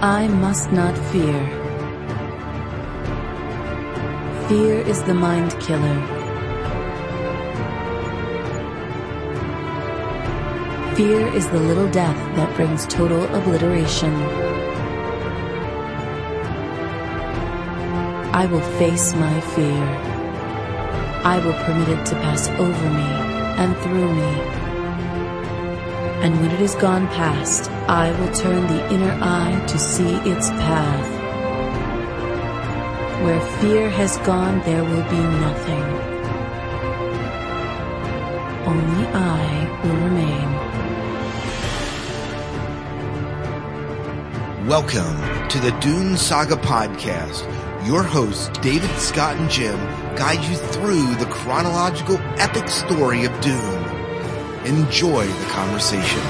I must not fear. Fear is the mind killer. Fear is the little death that brings total obliteration. I will face my fear. I will permit it to pass over me and through me. And when it is gone past, I will turn the inner eye to see its path. Where fear has gone, there will be nothing. Only I will remain. Welcome to the Dune Saga Podcast. Your hosts, David, Scott, and Jim, guide you through the chronological epic story of Dune. Enjoy the conversation.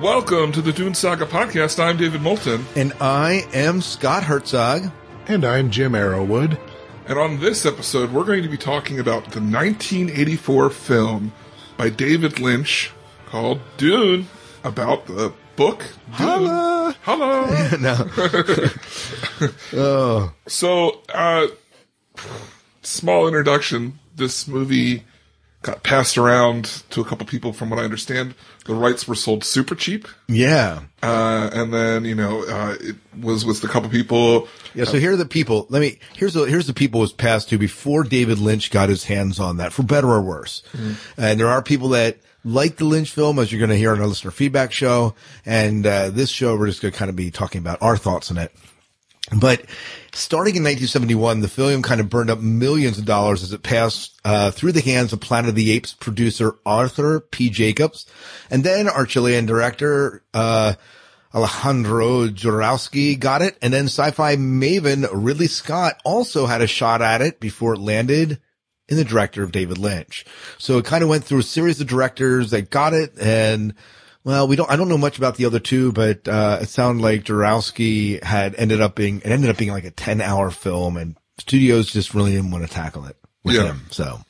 Welcome to the Dune Saga podcast. I'm David Moulton, And I am Scott Herzog. And I'm Jim Arrowwood. and on this episode, we're going to be talking about the 1984 film by David Lynch called Dune, about the book Dune. Holla. Hello. no. oh. So, uh, small introduction. This movie got passed around to a couple people, from what I understand. The rights were sold super cheap. Yeah. Uh, and then, you know, uh, it was with a couple people. Yeah, so here are the people. Let me, here's the, here's the people it was passed to before David Lynch got his hands on that, for better or worse. And there are people that like the Lynch film, as you're going to hear on our listener feedback show. And, uh, this show, we're just going to kind of be talking about our thoughts on it. But starting in 1971, the film kind of burned up millions of dollars as it passed uh, through the hands of Planet of the Apes producer Arthur P. Jacobs, and then our Chilean director uh, Alejandro Jodorowsky got it, and then sci-fi maven Ridley Scott also had a shot at it before it landed in the director of David Lynch. So it kind of went through a series of directors that got it and well, we don't, I don't know much about the other two, but, uh, it sounded like Jodorowsky had ended up being, it ended up being like a 10 hour film and studios just really didn't want to tackle it with Yeah. him. So,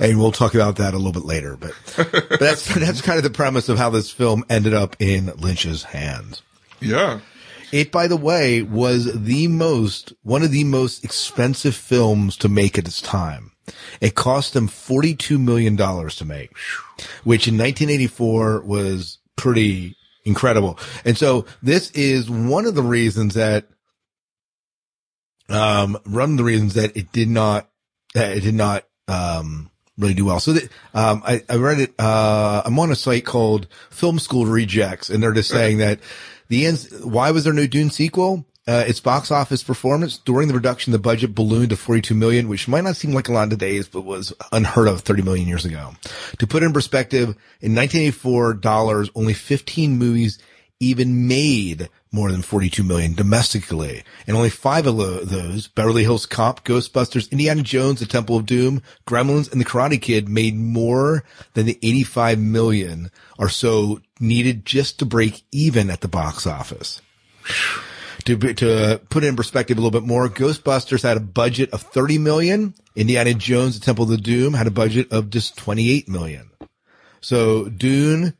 and we'll talk about that a little bit later, but, but that's, that's kind of the premise of how this film ended up in Lynch's hands. Yeah. It, by the way, was the most, one of the most expensive films to make at its time. It cost them $42 million to make, which in 1984 was pretty incredible. And so this is one of the reasons that, um, one of the reasons that it did not, that it did not, um, really do well. So that, um, I, I read it, uh, I'm on a site called Film School Rejects and they're just saying that the ends, why was there no Dune sequel? Uh, its box office performance during the reduction, the budget ballooned to 42 million, which might not seem like a lot today, but was unheard of 30 million years ago. To put in perspective, in 1984 dollars, only 15 movies even made more than 42 million domestically. And only five of those, Beverly Hills Cop, Ghostbusters, Indiana Jones, The Temple of Doom, Gremlins, and The Karate Kid made more than the 85 million or so needed just to break even at the box office. To, to put it in perspective a little bit more, Ghostbusters had a budget of 30 million. Indiana Jones, The Temple of the Doom had a budget of just 28 million. So Dune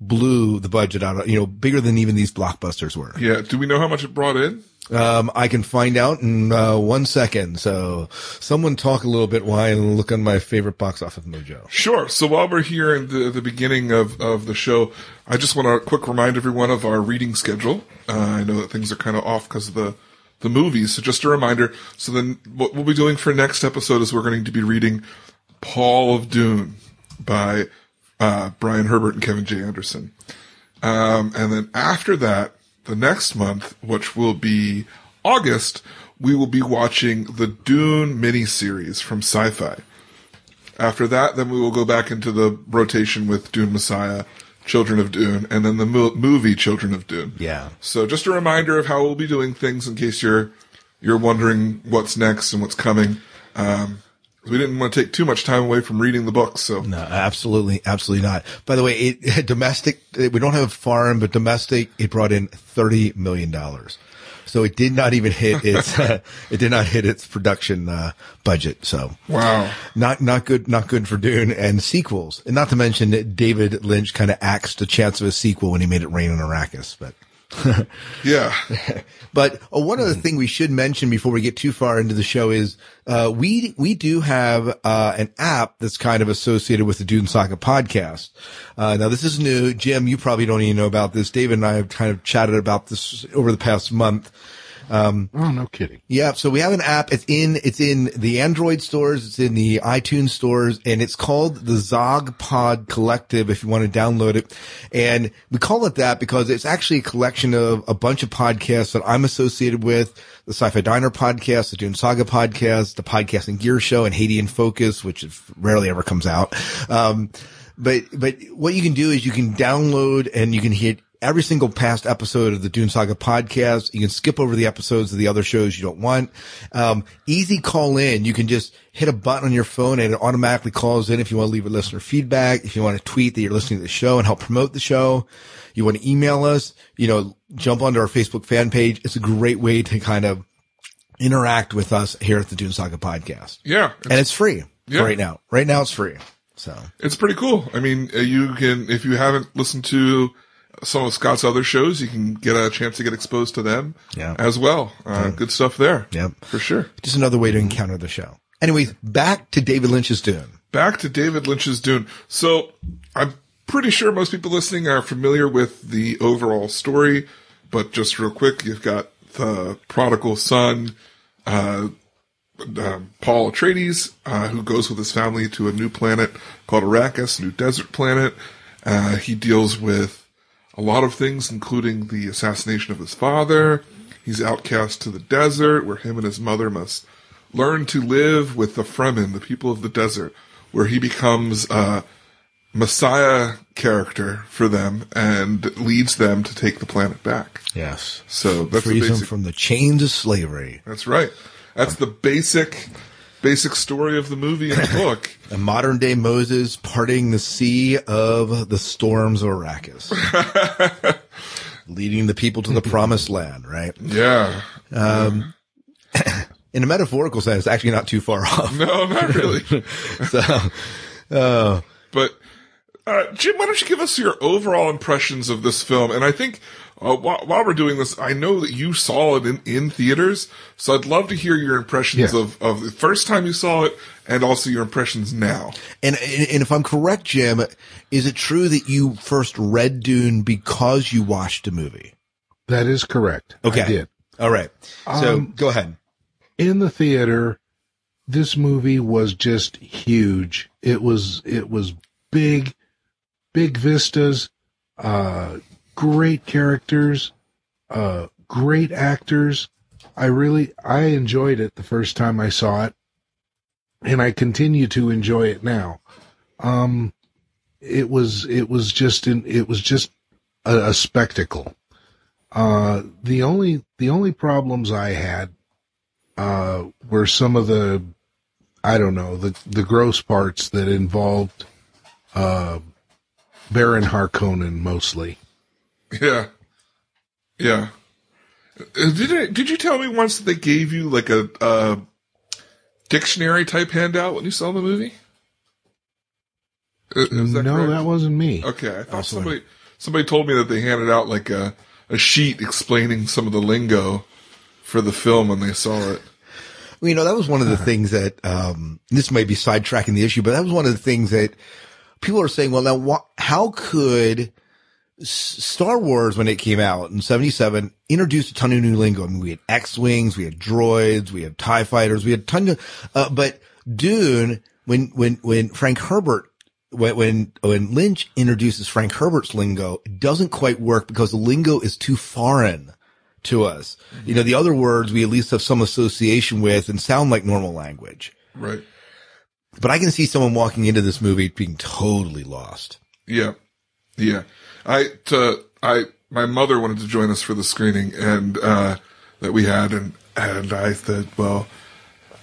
blew the budget out of, you know, bigger than even these blockbusters were. Yeah. Do we know how much it brought in? Um, I can find out in uh, one second. So someone talk a little bit while I look on my favorite box office mojo. Sure. So while we're here in the, the beginning of, of the show, I just want to quick remind everyone of our reading schedule. Uh, I know that things are kind of off because of the, the movies. So just a reminder. So then what we'll be doing for next episode is we're going to be reading Paul of Dune by, uh, Brian Herbert and Kevin J. Anderson. Um, and then after that, the next month, which will be August, we will be watching the Dune miniseries from Sci-Fi. After that, then we will go back into the rotation with Dune Messiah, Children of Dune, and then the mo- movie Children of Dune. Yeah. So just a reminder of how we'll be doing things in case you're you're wondering what's next and what's coming. Um, we didn't want to take too much time away from reading the books, so No, absolutely, absolutely not. By the way, it, domestic, we don't have foreign, but domestic, it brought in $30 million. So it did not even hit its, uh, it did not hit its production, uh, budget. So Wow. not, not good, not good for Dune and sequels. And not to mention that David Lynch kind of axed the chance of a sequel when he made it rain on Arrakis, but. Yeah. But uh, one other thing we should mention before we get too far into the show is uh, we we do have uh, an app that's kind of associated with the Dune Saga podcast. Uh, now this is new, Jim. You probably don't even know about this. David and I have kind of chatted about this over the past month. Oh, no kidding. Yeah, so we have an app. It's in it's in the Android stores, it's in the iTunes stores, and it's called the Zog Pod Collective. If you want to download it, and we call it that because it's actually a collection of a bunch of podcasts that I'm associated with: the Sci-Fi Diner podcast, the Dune Saga podcast, the Podcasting Gear Show, and Haiti in Focus, which rarely ever comes out. Um, but but what you can do is you can download and you can hit every single past episode of the Dune Saga podcast. You can skip over the episodes of the other shows you don't want. Um, easy call in. You can just hit a button on your phone and it automatically calls in if you want to leave a listener feedback, if you want to tweet that you're listening to the show and help promote the show. You want to email us, you know, jump onto our Facebook fan page. It's a great way to kind of interact with us here at the Dune Saga podcast. Yeah. And it's free Yeah. right now. Right now it's free. So It's pretty cool. I mean, uh, you can, if you haven't listened to some of Scott's other shows, you can get a chance to get exposed to them Yeah. as well. Uh, Good stuff there. Yep. For sure. just another way to encounter the show. Anyways, back to David Lynch's Dune. Back to David Lynch's Dune. So I'm pretty sure most people listening are familiar with the overall story, but just real quick, you've got the prodigal son, uh, uh, Paul Atreides, uh, who goes with his family to a new planet called Arrakis, a new desert planet. Uh, he deals with a lot of things, including the assassination of his father. He's outcast to the desert, where him and his mother must learn to live with the Fremen, the people of the desert, where he becomes a messiah character for them and leads them to take the planet back. Yes. So that's the Frees him basic. from the chains of slavery. That's right. That's the basic, basic story of the movie and the book. A modern day Moses parting the sea of the storms of Arrakis. Leading the people to the promised land, right? Yeah. In a metaphorical sense, actually not too far off. No, not really. So, But uh, Jim, why don't you give us your overall impressions of this film? And I think uh, while, while we're doing this, I know that you saw it in, in theaters, so I'd love to hear your impressions Yeah. of, of the first time you saw it and also your impressions now. and, and if I'm correct, Jim, is it true that you first read Dune because you watched a movie? That is correct. Okay. I did. All right. So Um, go ahead. in the theater, this movie was just huge. It was it was big, big vistas, uh, great characters, uh, great actors. I really I enjoyed it the first time I saw it, and I continue to enjoy it now. Um, it was it was just it was just a, a spectacle. Uh, the only the only problems I had uh, were some of the, I don't know, the, the gross parts that involved, uh, Baron Harkonnen mostly. Yeah. Yeah. Uh, Did I, did you tell me once that they gave you like a, a dictionary type handout when you saw the movie? Uh, Is no, that correct? that wasn't me. Okay, I thought somebody somebody told me that they handed out like a a sheet explaining some of the lingo for the film when they saw it. Well, you know, that was one of the things that, um, this may be sidetracking the issue, but that was one of the things that people are saying, well, now wha- how could Star Wars, when it came out in 77, introduced a ton of new lingo? I mean, we had X-Wings, we had droids, we had TIE fighters, we had a ton of, uh, but Dune, when, when, when Frank Herbert when, when, when Lynch introduces Frank Herbert's lingo, it doesn't quite work because the lingo is too foreign to us. You know, the other words we at least have some association with and sound like normal language. Right. But I can see someone walking into this movie being totally lost. Yeah. Yeah. I, to, I, my mother wanted to join us for the screening and, uh, that we had and, and I said, well,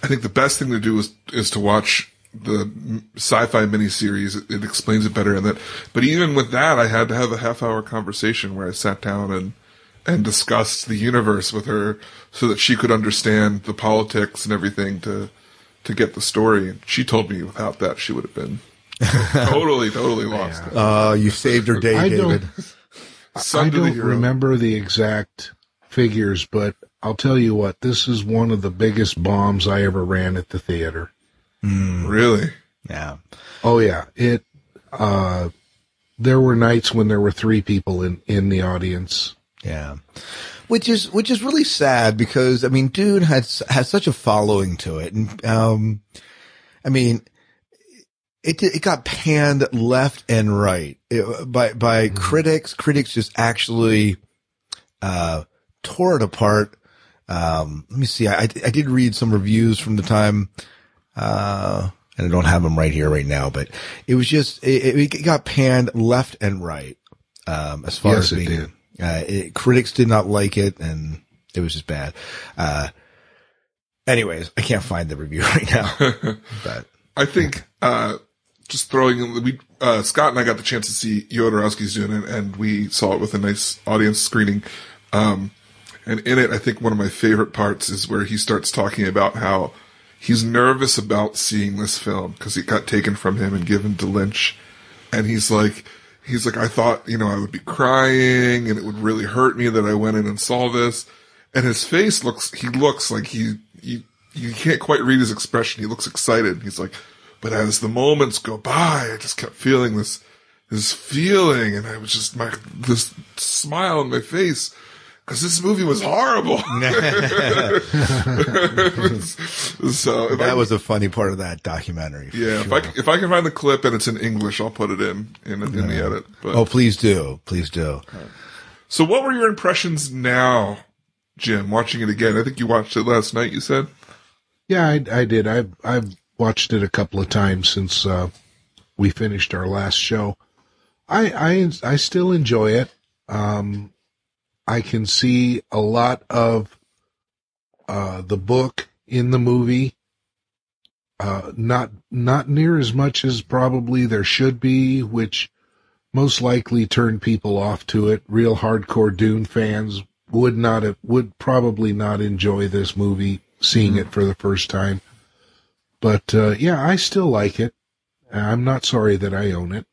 I think the best thing to do is, is to watch the sci-fi miniseries. It, it explains it better. And that, but even with that, I had to have a half hour conversation where I sat down and, and discussed the universe with her so that she could understand the politics and everything to to get the story. And she told me without that she would have been totally, totally lost. Uh, you saved her day, I David. don't, I don't hero. remember the exact figures, but I'll tell you what, this is one of the biggest bombs I ever ran at the theater. Really? Yeah. Oh yeah, it. Uh, there were nights when there were three people in in the audience. Yeah. Which is, which is really sad because, I mean, Dune has, has such a following to it. And, um, I mean, it, it got panned left and right It- by, by critics. Critics just actually, uh, tore it apart. Um, let me see. I, I did read some reviews from the time, uh, and I don't have them right here right now, but it was just, it, it got panned left and right. Um, as far Yes, as it being, did. uh, it, critics did not like it and it was just bad. Uh, anyways, I can't find the review right now, but I think uh, just throwing in, we uh, Scott and I got the chance to see Jodorowsky's doing it, and we saw it with a nice audience screening. Um, and in it, I think one of my favorite parts is where he starts talking about how he's nervous about seeing this film because it got taken from him and given to Lynch, and he's like. He's like, I thought, you know, I would be crying and it would really hurt me that I went in and saw this. And his face looks, he looks like he, he, you can't quite read his expression. He looks excited. He's like, but as the moments go by, I just kept feeling this, this feeling and I was just my, this smile on my face. Cause this movie was horrible. so if I, that was a funny part of that documentary. for yeah, if sure. I, c- if I can find the clip and it's in English, I'll put it in, in, in the edit. But, oh, please do. Please do. so what were your impressions now, Jim, watching it again? I think you watched it last night, you said? Yeah, I, I did. I've I've watched it a couple of times since uh, we finished our last show. I I I still enjoy it. Um, I can see a lot of uh, the book in the movie. Uh, not not near as much as probably there should be, which most likely turned people off to it. Real hardcore Dune fans would not have, would probably not enjoy this movie seeing it for the first time. But uh, yeah, I still like it. I'm not sorry that I own it.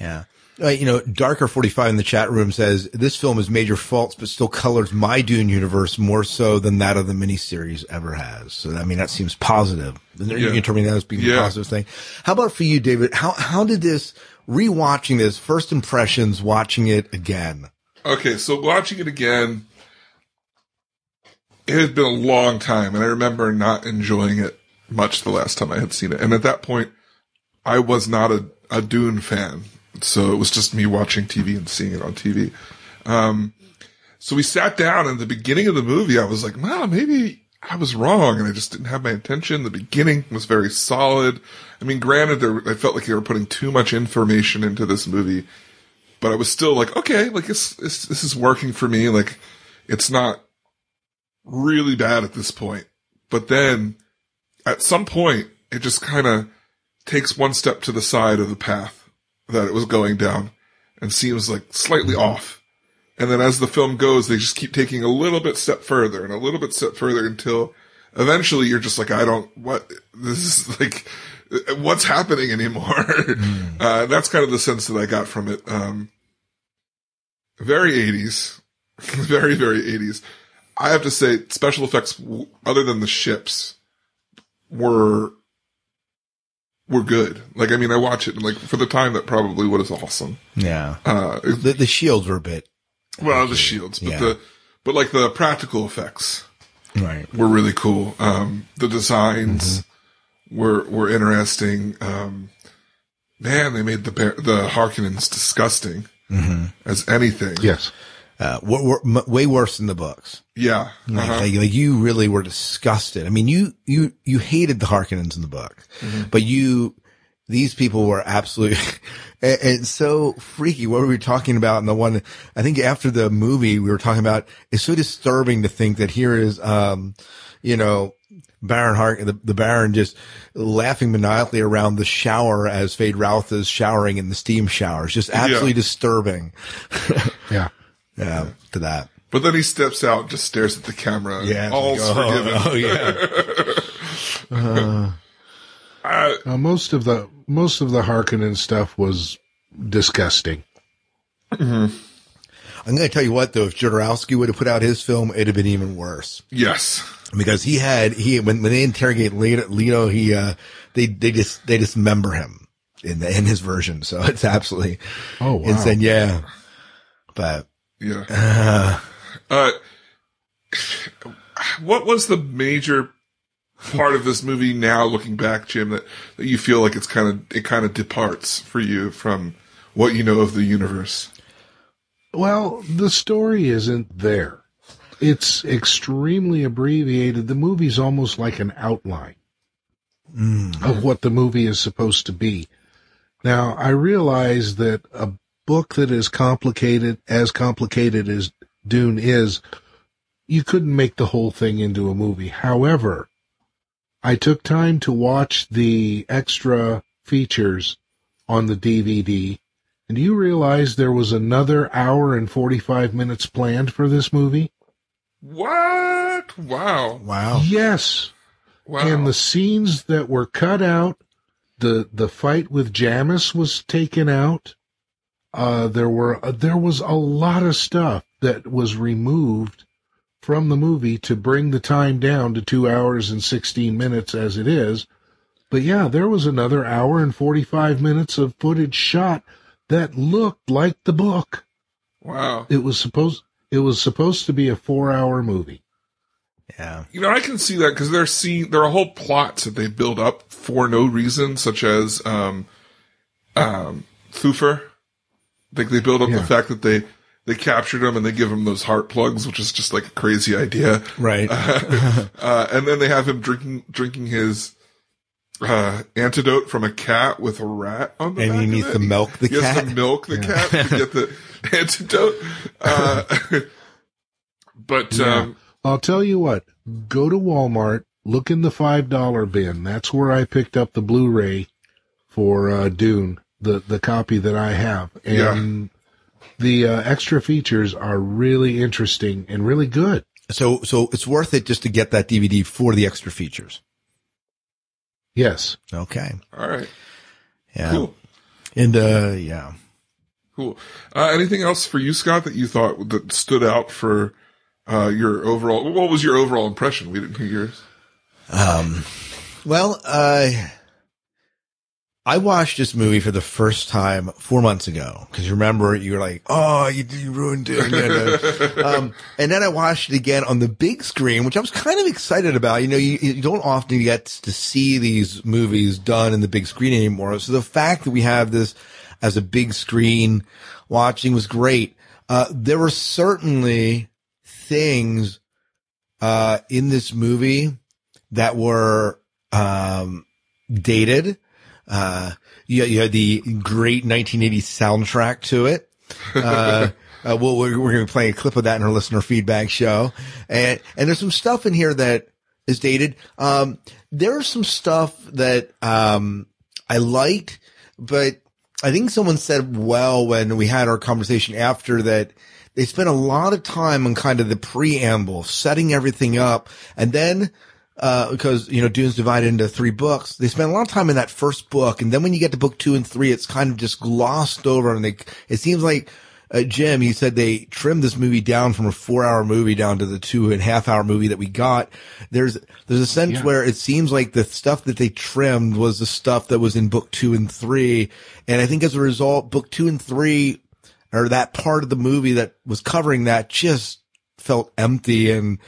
Yeah. Uh, you know, Darker 45 in the chat room says this film has major faults, but still colors my Dune universe more so than that of the miniseries ever has. So, I mean, that seems positive. And Yeah. You interpreting that as being a Yeah. positive thing. How about for you, David? How, how did this, rewatching this, first impressions, watching it again? Okay, so watching it again, it had been a long time, and I remember not enjoying it much the last time I had seen it. And at that point, I was not a, a Dune fan, so it was just me watching TV and seeing it on TV. Um, so we sat down, and the beginning of the movie, I was like, "Wow, maybe I was wrong," and I just didn't have my attention. The beginning was very solid. I mean, granted, there, I felt like they were putting too much information into this movie but I was still like, okay, like it's, it's, this is working for me. Like it's not really bad at this point. But then at some point, it just kind of takes one step to the side of the path that it was going down and seems like slightly off. And then as the film goes, they just keep taking a little bit step further and a little bit step further until eventually you're just like, I don't, what, this is like, what's happening anymore? Uh, that's kind of the sense that I got from it. Um, very 80s. very, very 80s. I have to say, special effects, other than the ships, were, were good. Like, I mean, I watch it and like, for the time, that probably was awesome. Yeah. Uh, The, the shields were a bit, well, the shields, but Yeah. the, but like the practical effects right. were really cool. Um, the designs were, were interesting. Um, man, they made the, bear, the Harkonnens disgusting as anything. Yes. Uh, were, were, m- way worse than the books. Yeah. Like, Uh-huh. like, like you really were disgusted. I mean, you, you, you hated the Harkonnens in the book, but you, these people were absolutely, and, and so freaky. What were we talking about? in the one, I think after the movie we were talking about, it's so disturbing to think that here is, um, you know, Baron Hark, the, the Baron just laughing maniacally around the shower as Feyd-Rautha is showering in the steam showers. Just absolutely Yeah. disturbing. Yeah. Yeah, to that. But then he steps out, and just stares at the camera. Yeah. it's all's like, oh, forgiven. Oh, yeah. Uh, Uh, most of the most of the Harkonnen stuff was disgusting. I'm going to tell you what, though, if Jodorowsky would have put out his film, it'd have been even worse. yes. because he had he when when they interrogate Leto, Leto he uh they they just they dismember him in the, in his version, so it's absolutely Oh wow! insane. Yeah, but Yeah. uh, Uh, what was the major part of this movie now looking back, Jim, that, that you feel like it's kind of, it kind of departs for you from what you know of the universe? Well, the story isn't there. It's extremely abbreviated. The movie's almost like an outline of what the movie is supposed to be. Now, I realize that a book that is complicated, as complicated as Dune is, you couldn't make the whole thing into a movie. However, I took time to watch the extra features on the DVD. And do you realize there was another hour and 45 minutes planned for this movie? What? Wow. wow, Yes. Wow. And the scenes that were cut out, the the fight with Jamis was taken out. Uh, there were uh, there was a lot of stuff that was removed from the movie to bring the time down to two hours and sixteen minutes as it is. But yeah, there was another hour and forty five minutes of footage shot that looked like the book. wow. It was supposed it was supposed to be a four hour movie. yeah, You know, I can see that because there are scene, there are whole plots that they build up for no reason, such as, um, um, Thufir. Like they build up Yeah. the fact that they, they captured him and they give him those heart plugs, which is just like a crazy idea. right, uh, and then they have him drinking drinking his uh, antidote from a cat with a rat on the And he needs to milk the he has cat? to milk the cat to get the antidote. Uh, but um, I'll tell you what, go to Walmart, look in the $5 bin. That's where I picked up the Blu-ray for uh, Dune, the, the copy that I have. And the uh, extra features are really interesting and really good. so so it's worth it just to get that DVD for the extra features. Yes. Okay, all right, yeah, cool, and uh, yeah. cool. Uh, anything else for you, Scott, that you thought that stood out for uh, your overall? What was your overall impression? We didn't hear yours. Um, well, uh, I watched this movie for the first time four months ago because remember you were like, "Oh, you, you ruined it." And, um, and then I watched it again on the big screen, which I was kind of excited about. You know, you, you don't often get to see these movies done in the big screen anymore. So the fact that we have this as a big screen watching was great. Uh, there were certainly things, uh, in this movie that were, um, dated. Uh, you, you had the great 1980s soundtrack to it. Uh, uh, well, we're, we're going to be playing a clip of that in our listener feedback show. And, and there's some stuff in here that is dated. Um, there's some stuff that, um, I liked, but I think someone said well when we had our conversation after that they spent a lot of time on kind of the preamble, setting everything up. And then, uh, because, you know, Dune's divided into three books. They spent a lot of time in that first book. And then when you get to book two and three, it's kind of just glossed over. And they, it seems like, uh, Jim, you said they trimmed this movie down from a four hour movie down to the two and a half hour movie that we got. There's, there's a sense Yeah. where it seems like the stuff that they trimmed was the stuff that was in book two and three. And I think as a result, book two and three or that part of the movie that was covering that just felt empty and,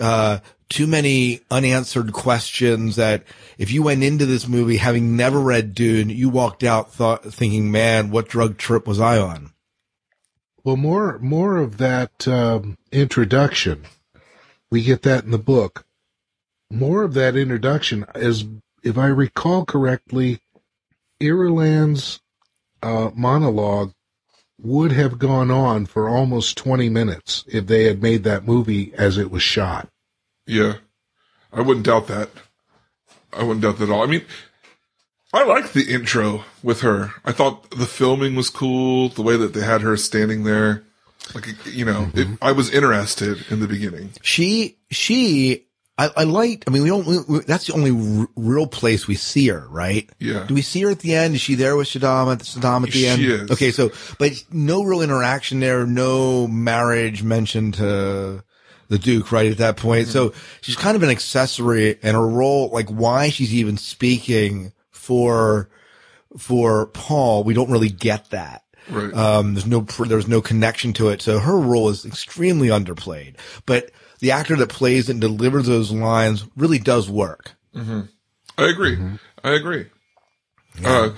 uh, too many unanswered questions that if you went into this movie having never read Dune, you walked out thought, thinking, man, what drug trip was I on? Well, more more of that um, introduction, we get that in the book. More of that introduction is, if I recall correctly, Irulan's uh, monologue would have gone on for almost twenty minutes if they had made that movie as it was shot. Yeah, I wouldn't doubt that. I wouldn't doubt that at all. I mean, I liked the intro with her. I thought the filming was cool. The way that they had her standing there, Like, you know, it, mm-hmm. I was interested in the beginning. She, she, I, I liked, I mean, we don't, we, that's the only r- real place we see her, right? Yeah. Do we see her at the end? Is she there with Shaddam at the Shaddam at the She end? is. Okay. So, but no real interaction there. No marriage mentioned to the Duke, right? At that point. So she's kind of an accessory and her role, like why she's even speaking for, for Paul, we don't really get that. Right. Um, there's no, there's no connection to it. So her role is extremely underplayed, but the actor that plays and delivers those lines really does work. I agree. I agree. Uh,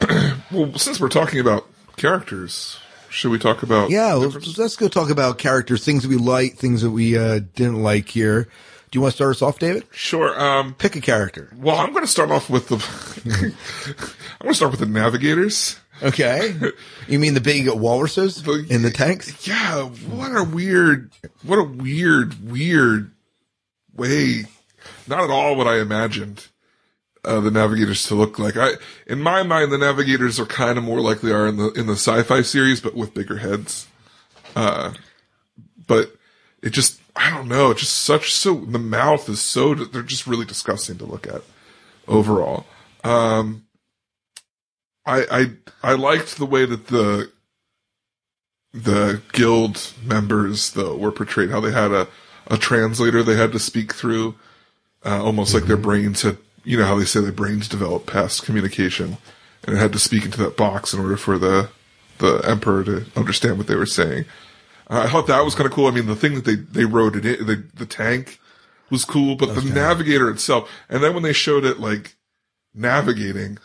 well, since we're talking about characters, should we talk about? Yeah. Let's, let's go talk about characters, things that we like, things that we, uh, didn't like here. Do you want to start us off, David? Sure. Um, Pick a character. well, I'm going to start off with the. I'm going to start with the navigators. Okay. you mean the big walruses The- in the tanks? Yeah, what a weird, what a weird, weird way. Not at all what I imagined uh, the navigators to look like. I, in my mind, the navigators are kind of more like they are in the in the sci-fi series, but with bigger heads. Uh, but it just, I don't know, it's just such so. The mouth is so. They're just really disgusting to look at overall. Um, I I I liked the way that the the guild members though were portrayed how they had a a translator they had to speak through uh, almost like their brains had you know how they say their brains develop past communication and it had to speak into that box in order for the the emperor to understand what they were saying uh, i thought that was kind of cool i mean the thing that they they wrote it in the, the tank was cool but the navigator itself and then when they showed it like navigating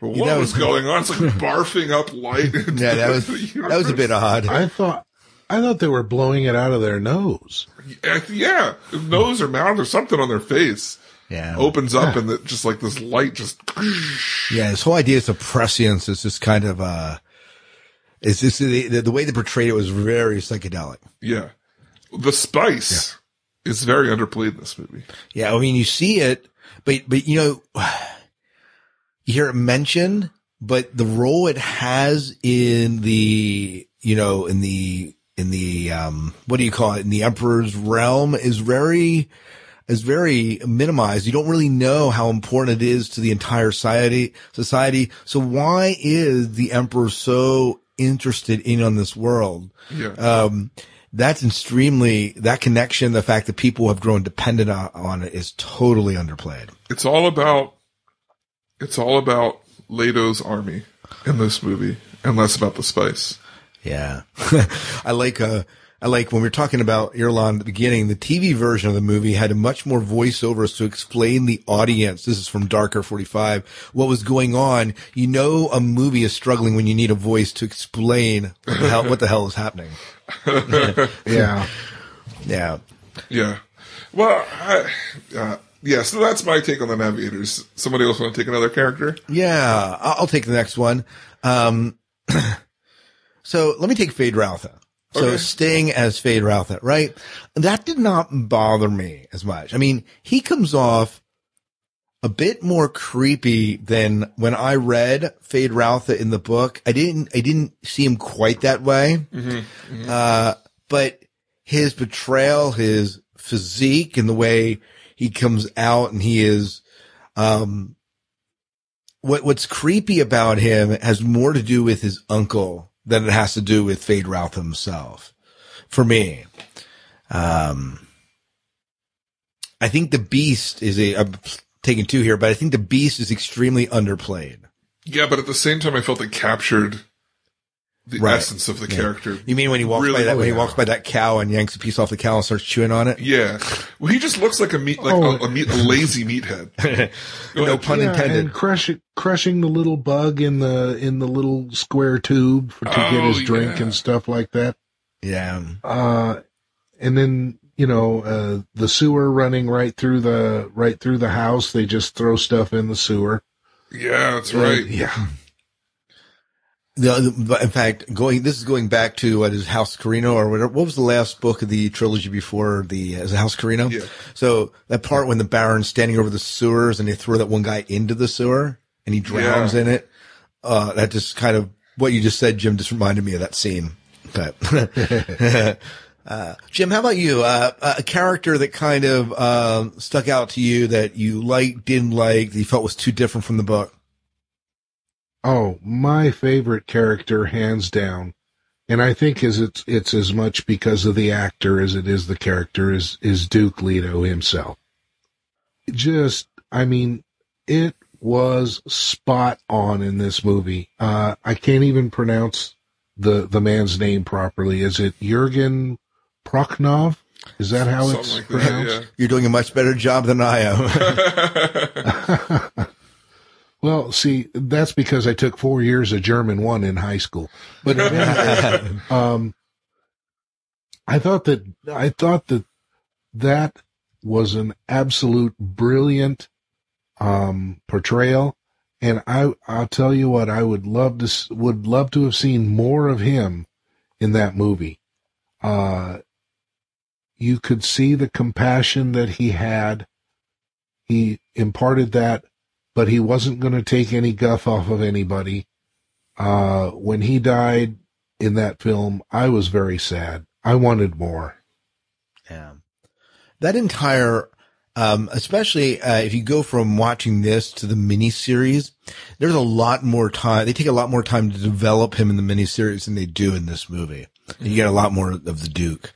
well, what that was was- going on? It's like barfing up light. into Yeah, that was, the that was a bit odd. I thought, I thought they were blowing it out of their nose. Yeah, yeah, nose or mouth or something on their face Yeah. opens up and it just like this light just. Yeah, this whole idea of prescience is just kind of, uh, it's just the, the, the way they portrayed it was very psychedelic. Yeah, the spice yeah. is very underplayed in this movie. Yeah, I mean, you see it, but, but you know, you hear it mentioned, but the role it has in the, you know, in the, in the, um, what do you call it? In the emperor's realm is very, is very minimized. You don't really know how important it is to the entire society, society. So why is the emperor so interested in on this world? Yeah, um, that's extremely that connection. The fact that people have grown dependent on, it is totally underplayed. it's all about. It's all about Leto's army in this movie, and less about the spice. Yeah, I like. Uh, I like when we were talking about Irulan at the beginning. The TV version of the movie had much more voiceovers to explain the audience. This is from Darker Forty Five. What was going on? You know, a movie is struggling when you need a voice to explain what the hell, what the hell is happening. Yeah. Yeah. Yeah. Well, I, uh, yeah. So that's my take on the navigators. Somebody else want to take another character? Yeah, I'll take the next one. Um, so let me take Feyd-Rautha. So Okay. Sting as Feyd-Rautha, right? That did not bother me as much. I mean, he comes off a bit more creepy than when I read Feyd-Rautha in the book. I didn't, I didn't see him quite that way. Uh, but his betrayal, his physique and the way he comes out and he is, um, what what's creepy about him has more to do with his uncle than it has to do with Feyd-Rautha himself. For me, um, I think the Beast is a. I'm taking two here, but I think the Beast is extremely underplayed. Yeah, but at the same time, I felt it captured the Right. essence of the character. You mean when he walks Really by that when he walks by that cow and yanks a piece off the cow and starts chewing on it? Yeah. Well, he just looks like a meat, like Oh. a, a meat, a lazy meathead. No pun Yeah, intended. and crushing crushing the little bug in the in the little square tube for, to get Oh, his drink yeah. and stuff like that. Yeah. Uh, and then you know uh, the sewer running right through the right through the house. They just throw stuff in the sewer. Yeah, that's right. Yeah. The, in fact, going this is going back to what is House Corrino or whatever. What was the last book of the trilogy before the is House Corrino? Yeah. So that part when the Baron's standing over the sewers and they throw that one guy into the sewer and he drowns Yeah. in it. Uh, that just kind of what you just said, Jim, just reminded me of that scene. But, uh, Jim, how about you? Uh, a character that kind of, uh, stuck out to you that you liked, didn't like, that you felt was too different from the book? Oh, my favorite character, hands down, and I think is it's it's as much because of the actor as it is the character is is Duke Leto himself. Just, I mean, it was spot on in this movie. Uh, I can't even pronounce the the man's name properly. Is it Jurgen Prochnow? Is that how Something it's like pronounced? that, You're doing a much better job than I am. Well, see, that's because I took four years of German one in high school. But um, I thought that I thought that that was an absolute brilliant um, portrayal, and I I'll tell you what I would love to would love to have seen more of him in that movie. Uh, you could see the compassion that he had. He imparted that but he wasn't going to take any guff off of anybody. Uh, when he died in that film, I was very sad. I wanted more. Yeah. That entire, um, especially, uh, if you go from watching this to the miniseries, there's a lot more time. They take a lot more time to develop him in the miniseries than they do in this movie. You get a lot more of the Duke.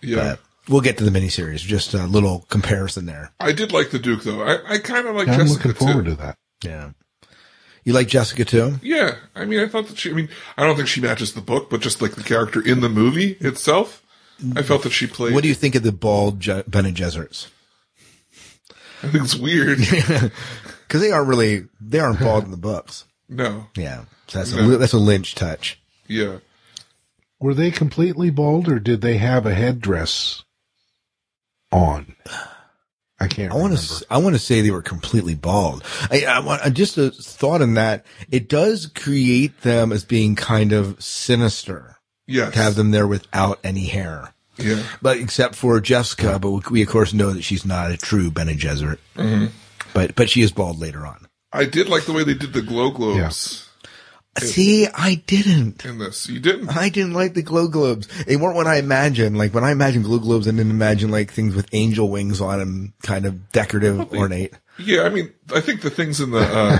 yeah. But we'll get to the miniseries. Just a little comparison there. I did like the Duke though. I, I kind of like I'm Jessica looking forward too. to that. Yeah. You like Jessica too? Yeah, I mean, I thought that she. I mean, I don't think she matches the book, but just like the character in the movie itself, I felt that she played. What do you think of the bald Je- Bene Gesserits? I think it's weird. Cause they aren't really, they aren't bald in the books. no, Yeah. So that's a, that's a Lynch touch. yeah, Were they completely bald or did they have a headdress on? I can't I want to. I want to say they were completely bald. I, I want just a thought in that it does create them as being kind of sinister yes, to have them there without any hair, Yeah, but except for Jessica. But we of course know that she's not a true Bene Gesserit. Mm-hmm. But but she is bald later on. I did like the way they did the glow globes See, I didn't. in this. You didn't? I didn't like the glow globes. They weren't what I imagined. Like when I imagined glow globes, I didn't imagine like things with angel wings on them, kind of decorative, ornate. Yeah, I mean, I think the things in the uh,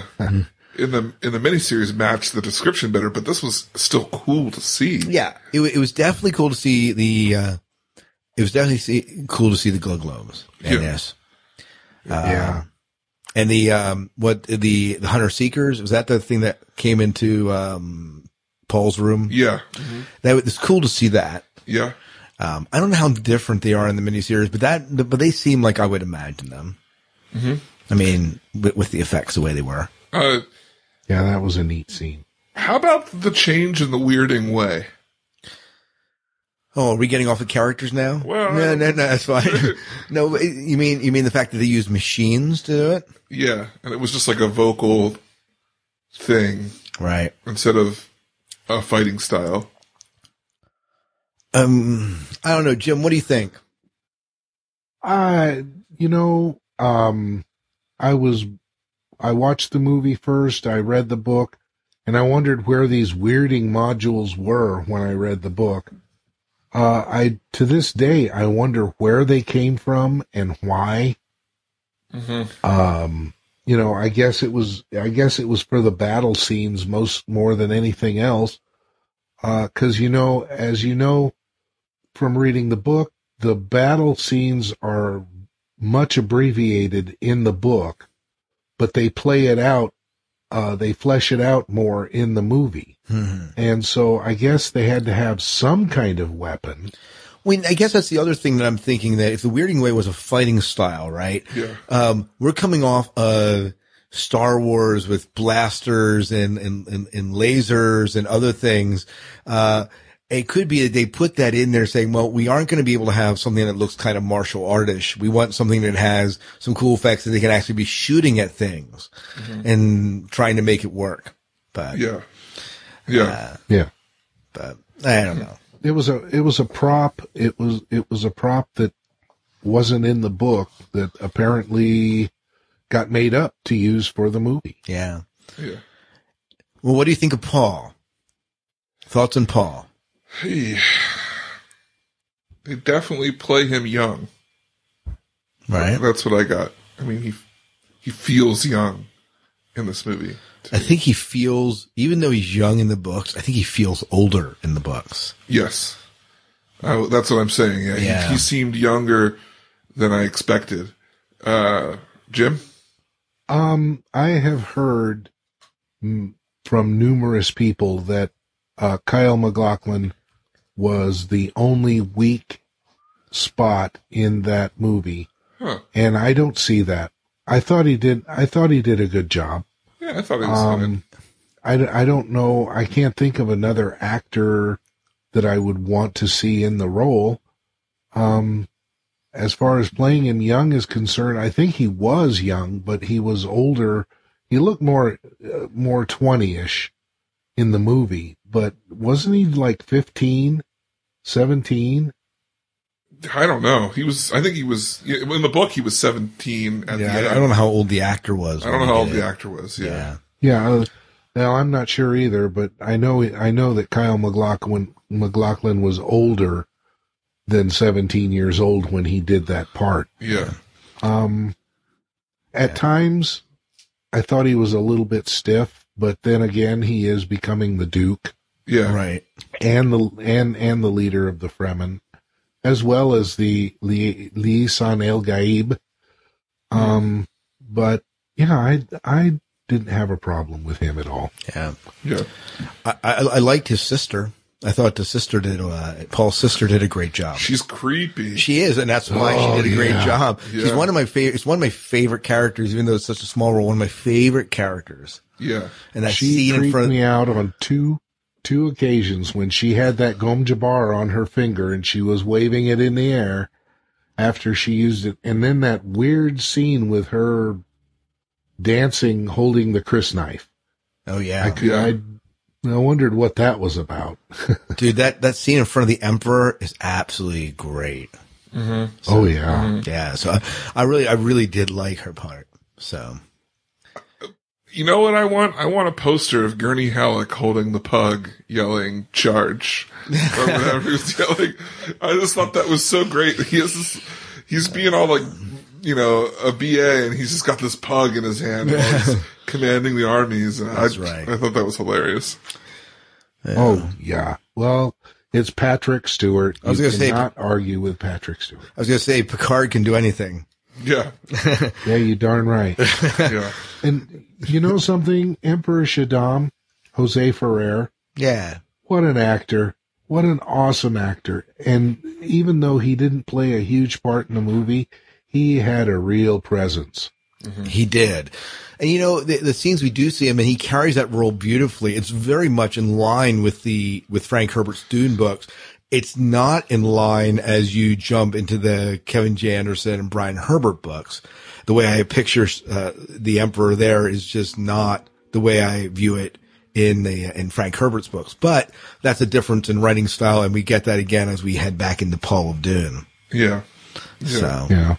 in the in the miniseries match the description better, but this was still cool to see. Yeah, it, it was definitely cool to see the. uh It was definitely see, cool to see the glow globes. Yeah. yes, yeah. And the um what the the hunter seekers was that the thing that came into um Paul's room? Yeah, That was it's cool to see that. yeah, Um, I don't know how different they are in the miniseries, but that but they seem like I would imagine them. Mm-hmm. I mean, with, with the effects the way they were. uh, Yeah, that was a neat scene. how about the change in the weirding way? Oh, are we getting off the characters now? Well, no, no, no, that's fine. no, you mean you mean the fact that they use machines to do it, Yeah, and it was just like a vocal thing right? instead of a fighting style. Um, I don't know, Jim. What do you think? I, you know, um, I was, I watched the movie first, I read the book, and I wondered where these weirding modules were when I read the book. Uh, I, to this day, I wonder where they came from and why. Mm-hmm. Um, you know, I guess it was, I guess it was for the battle scenes most, more than anything else. Uh, cause you know, as you know from reading the book, the battle scenes are much abbreviated in the book, but they play it out, uh, they flesh it out more in the movie. Hmm. And so I guess they had to have some kind of weapon. Well, I guess that's the other thing that I'm thinking that if the Weirding Way was a fighting style, right? Yeah. Um, we're coming off of Star Wars with blasters and, and, and, and lasers and other things. Uh, it could be that they put that in there saying, well, we aren't going to be able to have something that looks kind of martial artish. We want something that has some cool effects that they can actually be shooting at things mm-hmm. and trying to make it work. But, Yeah, yeah, uh, Yeah. but I don't know. It was a, it was a prop. It was, it was a prop that wasn't in the book that apparently got made up to use for the movie. Yeah. yeah. Well, what do you think of Paul? Thoughts on Paul? Hey, they definitely play him young. Right. That's what I got. I mean, he he feels young in this movie. I think he feels, even though he's young in the books, I think he feels older in the books. Yes, uh, that's what I'm saying. Yeah, Yeah. He, he seemed younger than I expected. Uh, Jim, Um, I have heard mm, from numerous people that uh, Kyle MacLachlan was the only weak spot in that movie, huh? and I don't see that. I thought he did. I thought he did a good job. Yeah, I thought he was. Um, I, I don't know. I can't think of another actor that I would want to see in the role. Um, as far as playing him young is concerned, I think he was young, but he was older. He looked more, uh, more 20-ish in the movie, but wasn't he like 15, 17? I don't know. He was. I think he was in the book. He was 17 at Yeah, the I. I don't know how old the actor was. I don't know how old did the actor was. Yeah. Yeah. Yeah. uh, Now I'm not sure either, but I know, I know that Kyle MacLachlan, MacLachlan was older than 17 years old when he did that part. Yeah. Um, at times, I thought he was a little bit stiff, but then again, he is becoming the Duke Yeah. Right. and the and and the leader of the Fremen, as well as the Li- Lisan al-Gaib. Um, but yeah, I I didn't have a problem with him at all. Yeah. Yeah. I, I, I liked his sister. I thought the sister did, uh, Paul's sister did a great job. She's creepy. She is, and that's why Oh, she did a great yeah. job. She's one of my favorite. It's one of my favorite characters, even though it's such a small role. One of my favorite characters. yeah. And that she scene in front of me out on two two occasions when she had that Gom Jabbar on her finger and she was waving it in the air after she used it, and then that weird scene with her dancing holding the crysknife. oh yeah, I could, I, I wondered what that was about. dude, that that scene in front of the emperor is absolutely great. Mm-hmm. oh yeah, mm-hmm. Yeah, so I, I really, I really did like her part. So You know what I want? I want a poster of Gurney Halleck holding the pug, yelling "charge" or whatever he was yelling. I just thought that was so great. He has this. He's being all like, you know, a BA, and he's just got this pug in his hand, while he's commanding the armies. And That's I, right. I thought that was hilarious. oh yeah. Well, it's Patrick Stewart. I was you gonna say- cannot argue with Patrick Stewart. I was gonna say Picard can do anything. Yeah, Yeah, you darn right. yeah, and you know something, Emperor Shaddam, Jose Ferrer. Yeah, What an actor. What an awesome actor. And even though he didn't play a huge part in the movie, he had a real presence. Mm-hmm. he did. And you know, the, the scenes we do see him and he carries that role beautifully. It's very much in line with the, with Frank Herbert's Dune books. It's not in line as you jump into the Kevin J. Anderson and Brian Herbert books. The way I picture, uh, the Emperor there is just not the way I view it in the, in Frank Herbert's books. But that's a difference in writing style. And we get that again as we head back into Paul of Dune. yeah. So. Yeah.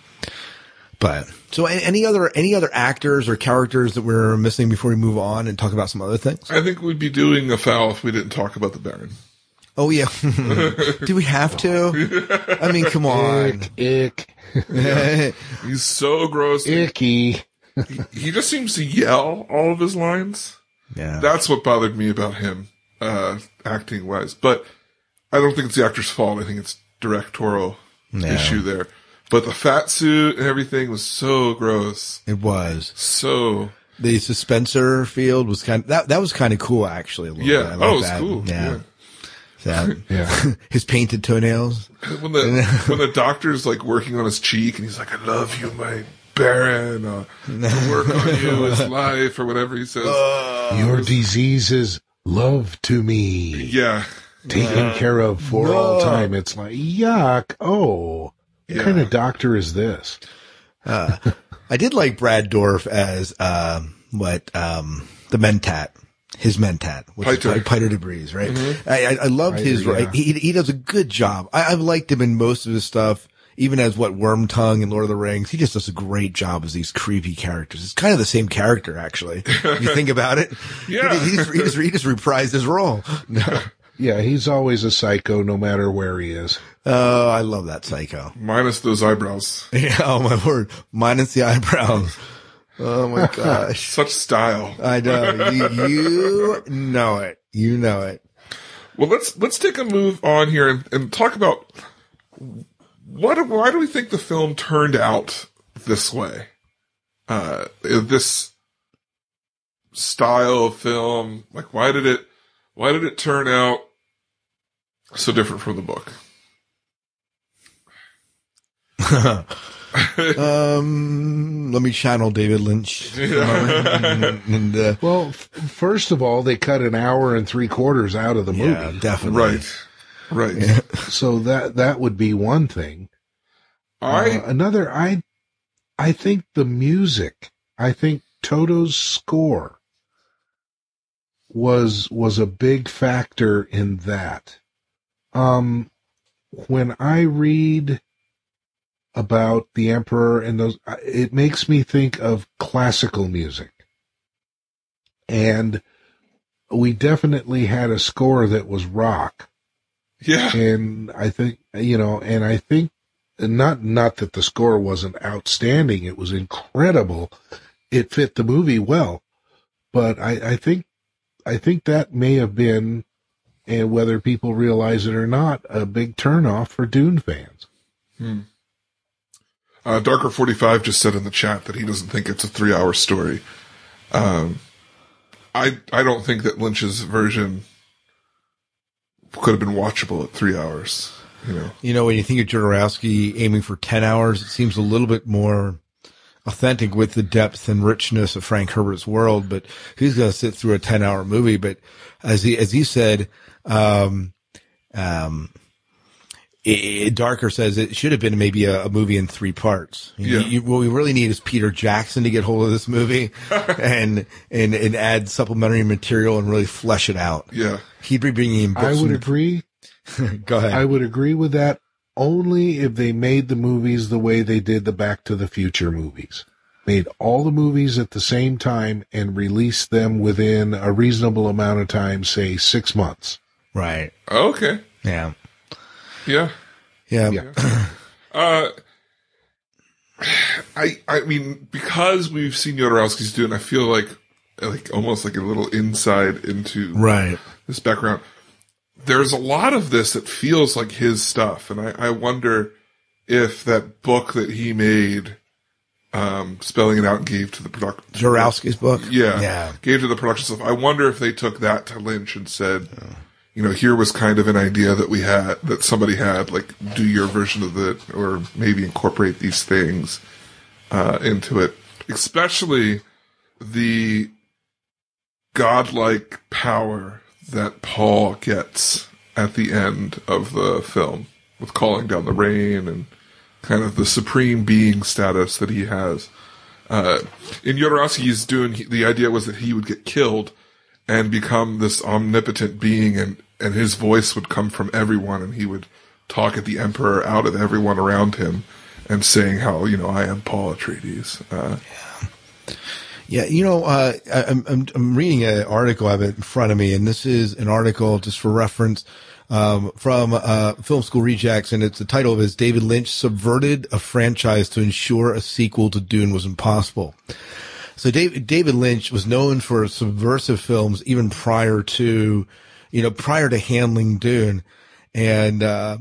But so any other any other actors or characters that we're missing before we move on and talk about some other things? I think we'd be doing a foul if we didn't talk about the Baron. Oh yeah, do we have to? I mean, come on. Ick, ick. He's so gross. icky. He just seems to yell all of his lines. yeah, That's what bothered me about him, uh, acting wise. But I don't think it's the actor's fault. I think it's directorial Yeah. issue there. But the fat suit and everything was so gross. it was So the suspensor field was kind of that. That was kind of cool actually. A little yeah, bit. I oh, like it was that. cool. Yeah, So, Yeah. his painted toenails. When the when the doctor's like working on his cheek and he's like, "I love you, my Baron. Uh, to work on you is life," or whatever he says. Your disease is love to me. yeah, Taken care of for all time. It's like, yuck. Oh, what Yeah. kind of doctor is this? I did like Brad Dourif as um, what um, the Mentat, his Mentat, which is Piter. Pi- Piter De Vries, right? Mm-hmm. I, I, I loved Piter, his yeah. right. He he does a good job. I, I've liked him in most of his stuff, even as what Worm Tongue and Lord of the Rings. He just does a great job as these creepy characters. It's kind of the same character, actually. if you think about it. Yeah. he, he, just, he, just, he just reprised his role. No. Yeah, he's always a psycho no matter where he is. Oh, I love that psycho. Minus those eyebrows. Yeah, oh my word. Minus the eyebrows. Oh my gosh. Such style. I know. You, you know it. You know it. Well, let's let's take a move on here and, and talk about what why do we think the film turned out this way? Uh, this style of film, like why did it why did it turn out so different from the book? um, let me channel David Lynch. and, and, uh, Well, f- first of all, they cut an hour and three quarters out of the movie. yeah, definitely. Right. Right. So that, that would be one thing. I Uh, another, I, I think the music, I think Toto's score was, was a big factor in that. Um, when I read about the emperor and those, uh, it makes me think of classical music. And we definitely had a score that was rock yeah. and I think you know, and I think not not that the score wasn't outstanding; it was incredible. It fit the movie well, but I, I think I think that may have been, and whether people realize it or not, a big turnoff for Dune fans. Hmm. Uh, Darker forty five just said in the chat that he doesn't think it's a three hour story. Um, I I don't think that Lynch's version could have been watchable at three hours. You know, You know, when you think of Jodorowsky aiming for 10 hours, it seems a little bit more authentic with the depth and richness of Frank Herbert's world, but he's going to sit through a 10 hour movie. But as he, as he said, um, um, it, Darker says it should have been maybe a, a movie in three parts. You- Yeah. you- what we really need is Peter Jackson to get hold of this movie and, and, and add supplementary material and really flesh it out. yeah, He'd be bringing in books. I would from- agree. Go ahead. I would agree with that only if they made the movies the way they did the Back to the Future movies. Made all the movies at the same time and released them within a reasonable amount of time, say six months. right. okay, Yeah. Yeah. Yeah. Yeah. Uh, I I mean because we've seen Jodorowsky's doing, I feel like like almost like a little inside into Right. this background. There's a lot of this that feels like his stuff, and I, I wonder if that book that he made, um, spelling it out and gave to the production. Jodorowsky's book. Yeah, Yeah. gave to the production stuff. I wonder if they took that to Lynch and said, you know, here was kind of an idea that we had, that somebody had, like, do your version of it, or maybe incorporate these things uh, into it. Especially the godlike power that Paul gets at the end of the film with calling down the rain and kind of the supreme being status that he has. Uh, in Jodorowsky's Dune, he, the idea was that he would get killed and become this omnipotent being and, and his voice would come from everyone and he would talk at the emperor out of everyone around him and saying how, you know, I am Paul Atreides. Uh, Yeah. You know, uh, I'm, I'm, I'm reading an article. I have it in front of me and this is an article just for reference, um, from, uh, Film School Rejects. And it's the title of it is David Lynch subverted a franchise to ensure a sequel to Dune was impossible. So David, David Lynch was known for subversive films even prior to, you know, prior to handling Dune. And, uh,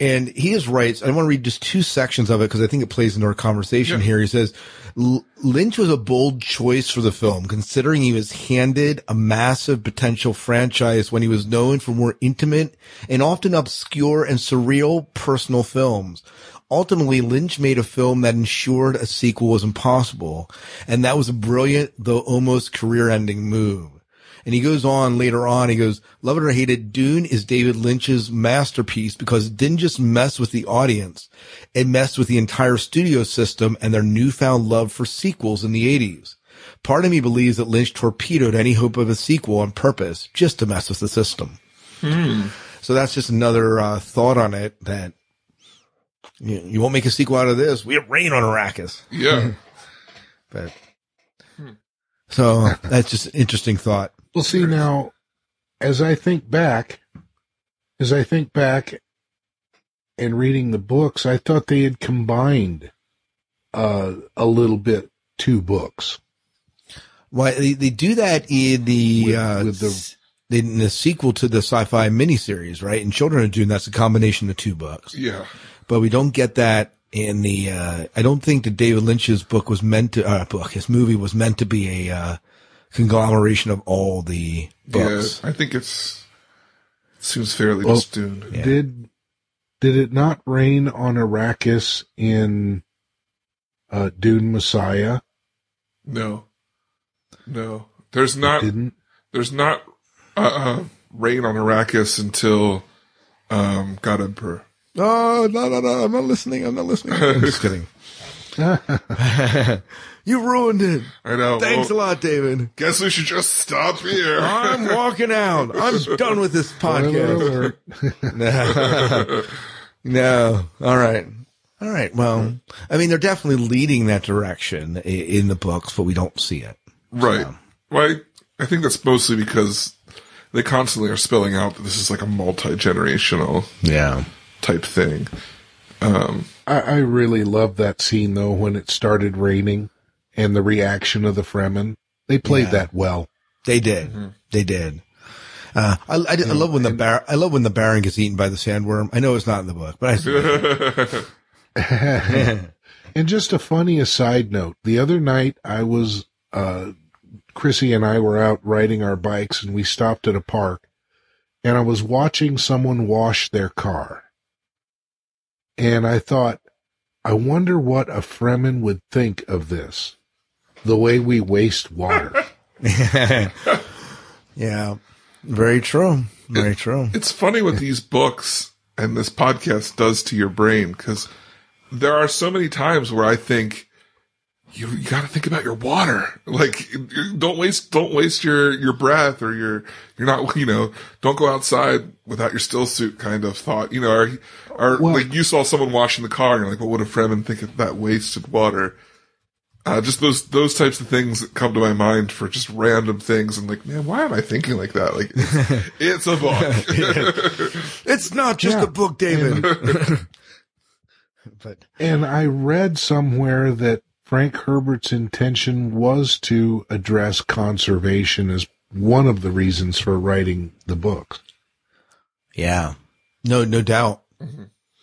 and he just writes, I want to read just two sections of it because I think it plays into our conversation here. He says, Lynch was a bold choice for the film, considering he was handed a massive potential franchise when he was known for more intimate and often obscure and surreal personal films. Ultimately, Lynch made a film that ensured a sequel was impossible. And that was a brilliant, though almost career ending move. And he goes on later on, he goes, love it or hate it, Dune is David Lynch's masterpiece because it didn't just mess with the audience. It messed with the entire studio system and their newfound love for sequels in the 80s. Part of me believes that Lynch torpedoed any hope of a sequel on purpose just to mess with the system. So that's just another uh, thought on it that you, you won't make a sequel out of this. We have rain on Arrakis. yeah. But so that's just an interesting thought. Well, see now, as I think back, as I think back and reading the books, I thought they had combined uh, a little bit two books. Why they, they do that in the With- uh, with the- in the sequel to the sci-fi miniseries, right? In Children of Dune, that's a combination of two books, Yeah. but we don't get that in the. Uh, I don't think that David Lynch's book was meant to. Uh, book his movie was meant to be a uh, conglomeration of all the books. Yeah. I think it's it seems fairly Well, just Dune. Yeah. Did did it not rain on Arrakis in uh, Dune Messiah? No. No. There's not Didn't. there's not uh, uh rain on Arrakis until um God Emperor. Oh no no no! I'm not listening. I'm not listening. I'm just kidding. you ruined it. I know. Thanks well, a lot, David. Guess we should just stop here. I'm walking out. I'm done with this podcast. No. no. All right. All right. Well, I mean, they're definitely leading that direction in the books, but we don't see it. right. Well, I, I think that's mostly because they constantly are spelling out that this is like a multi generational Yeah. type thing. Um, I, I really love that scene though when it started raining and the reaction of the Fremen. They played Yeah. that well. They did. They did. Uh, I, I, I love when the bar, I love when the Baron gets eaten by the sandworm. I know it's not in the book, but I And just a funny aside note, the other night I was, uh, Chrissy and I were out riding our bikes and we stopped at a park and I was watching someone wash their car. And I thought, I wonder what a Fremen would think of this. The way we waste water. yeah. Very true. Very true. it's funny what these books and this podcast does to your brain because there are so many times where I think you, you got to think about your water. Like, don't waste, don't waste your, your breath or your, you're not, you know, don't go outside without your still suit kind of thought, you know, or, or Well- like you saw someone washing the car and you're like, what would a Fremen think of that wasted water? Uh, just those, those types of things that come to my mind for just random things. And like, man, why am I thinking like that? Like, it's, it's a book. It's not just Yeah. a book, David. but And I read somewhere that Frank Herbert's intention was to address conservation as one of the reasons for writing the book. yeah, no, no doubt.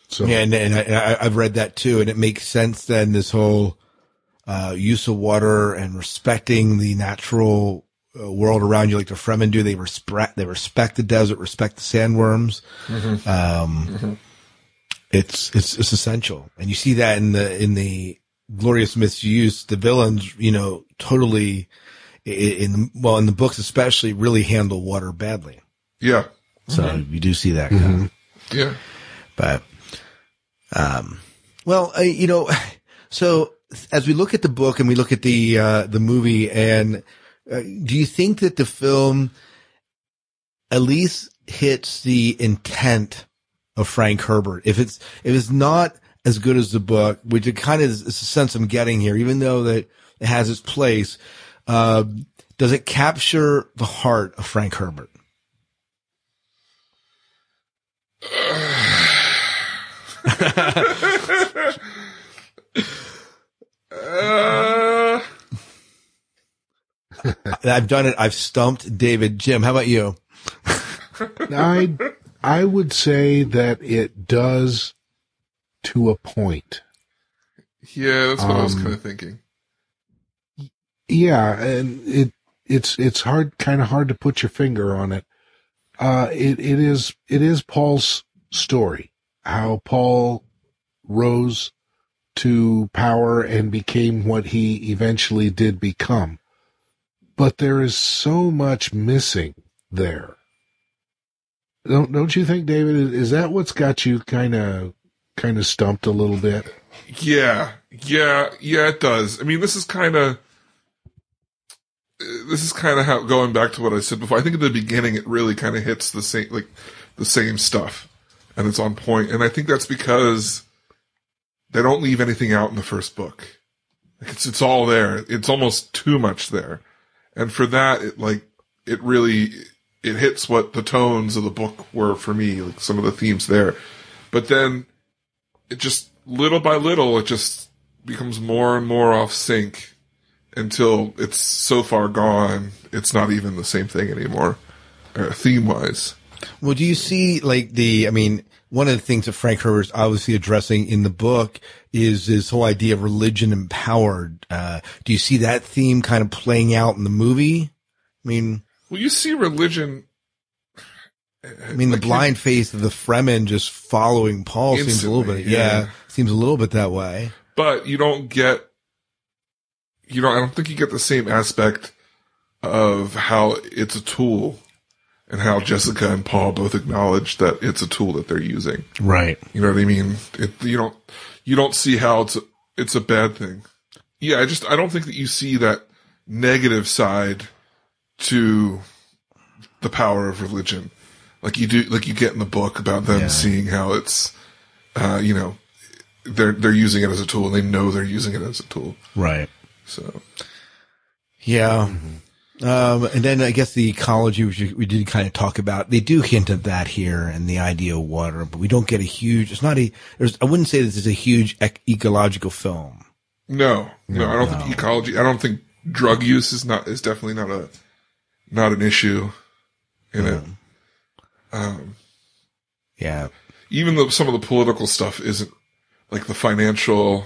So Yeah, and, and I, I, I've read that too, and it makes sense then. This whole uh, use of water and respecting the natural uh, world around you, like the Fremen do. They respect they respect the desert, respect the sandworms. Um, It's it's it's essential, and you see that in the in the glorious misuse. The villains, you know, totally i- in well in the books especially really handle water badly. yeah. So you do see that. kind of Yeah. but um well uh, you know so as we look at the book and we look at the uh the movie and uh, do you think that the film at least hits the intent of Frank Herbert if it's if it's not as good as the book which it kind of is, a sense I'm getting here even though that it has its place uh does it capture the heart of Frank Herbert? Uh, I've done it. I've stumped David. Jim how about you? I I would say that it does to a point. yeah, that's what I was Um, kind of thinking. Yeah, and it it's it's hard kind of hard to put your finger on it. Uh it it is it is Paul's story. How Paul rose to power and became what he eventually did become. But there is so much missing there. Don't don't you think David is that what's got you kind of kind of stumped a little bit? Yeah, yeah, yeah, it does. I mean, this is kind of, this is kind of how, going back to what I said before, I think at the beginning it really kind of hits the same, like, the same stuff. And it's on point. And I think that's because they don't leave anything out in the first book. Like, it's, it's all there. It's almost too much there. And for that, it like, it really, it hits what the tones of the book were for me, like some of the themes there. But then it just little by little, it just becomes more and more off sync until it's so far gone, it's not even the same thing anymore, uh, theme wise. Well, do you see like the, I mean, one of the things that Frank Herbert's obviously addressing in the book is this whole idea of religion empowered. Uh, do you see that theme kind of playing out in the movie? I mean, Well, you see religion. I mean, the blind faith of the Fremen just following Paul seems a little bit, yeah. yeah. seems a little bit that way. but you don't get you know i don't think you get the same aspect of how it's a tool and how jessica and paul both acknowledge that it's a tool that they're using Right. you know what i mean it, you don't you don't see how it's a, it's a bad thing yeah i just i don't think that you see that negative side to the power of religion like you do like you get in the book about them Yeah. seeing how it's uh you know they're they're using it as a tool and they know they're using it as a tool Right. so Yeah. Um, and then I guess the ecology, which we did kind of talk about, they do hint at that here and the idea of water, but we don't get a huge, it's not a, there's, I wouldn't say this is a huge ec- ecological film. no no, i don't think ecology i don't think drug use is not is definitely not a not an issue in it um Yeah. even though some of the political stuff isn't like the financial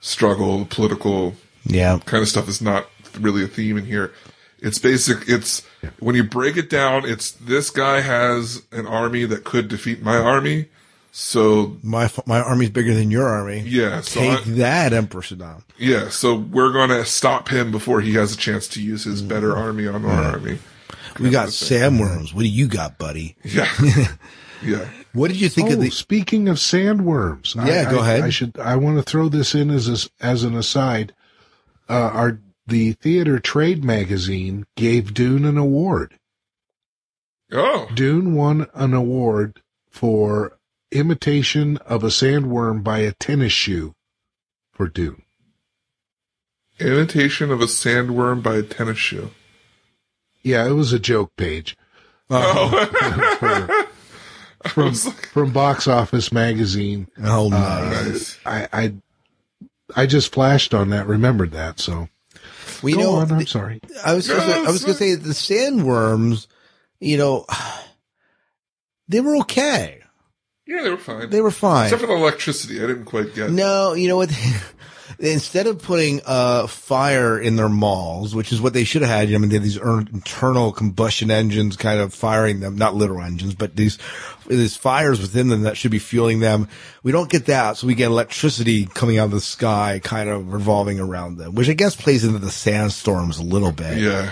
struggle, the political Yeah. kind of stuff is not really a theme in here. It's basic. It's when you break it down, it's this guy has an army that could defeat my army. So My, my army's bigger than your army. yeah, so Take I, that, Emperor Shaddam. yeah, so we're gonna stop him before he has a chance to use his better army on our army. We got sandworms. What do you got, buddy? Yeah, yeah. What did you think Oh, of the, speaking of sandworms, Yeah, I, go I- ahead. I should. I want to throw this in as a, as an aside. Uh, our the theater trade magazine gave Dune an award. Oh, Dune won an award for imitation of a sandworm by a tennis shoe for Dune. imitation of a sandworm by a tennis shoe. Yeah, it was a joke page uh, Oh, from like- from Box Office Magazine. oh, nice. nice. I I, I just flashed on that, remembered that. So we go know, on. I'm sorry. I was, gonna say, I was going to say the sandworms, you know, they were okay. Yeah, they were fine. They were fine. Except for the electricity, I didn't quite get. No, you know what? Instead of putting uh, fire in their malls, which is what they should have had, I mean, they had these er- internal combustion engines kind of firing them, not literal engines, but these, these fires within them that should be fueling them. We don't get that, so we get electricity coming out of the sky kind of revolving around them, which I guess plays into the sandstorms a little bit. Yeah,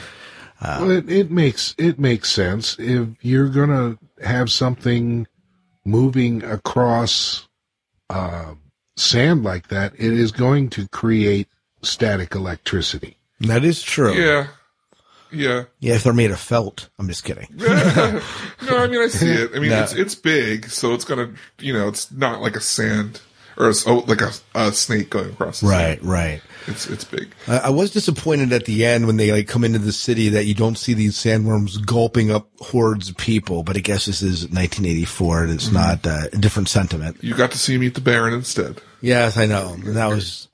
well, it, it makes it makes sense if you're gonna have something moving across uh, sand like that. It is going to create static electricity. That is true. yeah, yeah. Yeah, if they're made of felt. I'm just kidding. no, I mean I see it. I mean No. it's it's big, so it's gonna, you know, it's not like a sand or a, oh, like a, a snake going across. The Right, sand. right. It's it's big. I I was disappointed at the end when they like come into the city that you don't see these sandworms gulping up hordes of people. But I guess this is 1984 and it's Mm-hmm. not uh, a different sentiment. You got to see meet the Baron instead. Yes, I know. And that was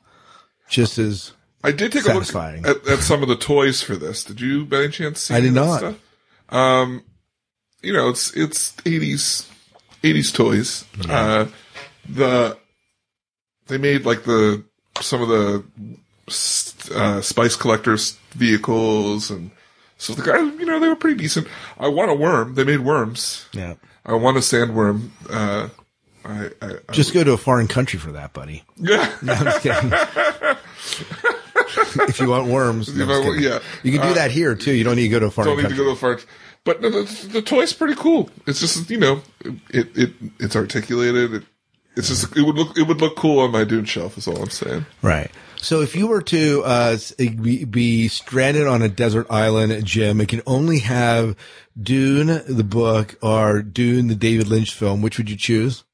just as I did take Satisfying. a look at, at some of the toys for this. Did you, by any chance, see I did not. Stuff? Um, you know, it's it's eighties eighties toys. Uh, the they made like the some of the uh, spice collectors vehicles and so the guys, you know, they were pretty decent. I want a worm. They made worms. yeah. I want a sandworm. Uh, I, I, I Just go to a foreign country for that, buddy. yeah. No, I'm just kidding. if you want worms, no, I- yeah. you can do Uh, that here too. You don't need to go to a foreign don't need to go to the far. But no, the, the toy's pretty cool. It's just you know, it it it's articulated. It, it's just it would look it would look cool on my Dune shelf. Is all I'm saying. Right. So if you were to uh, be, be stranded on a desert island, Jim, it can only have Dune, the book, or Dune, the David Lynch film. Which would you choose?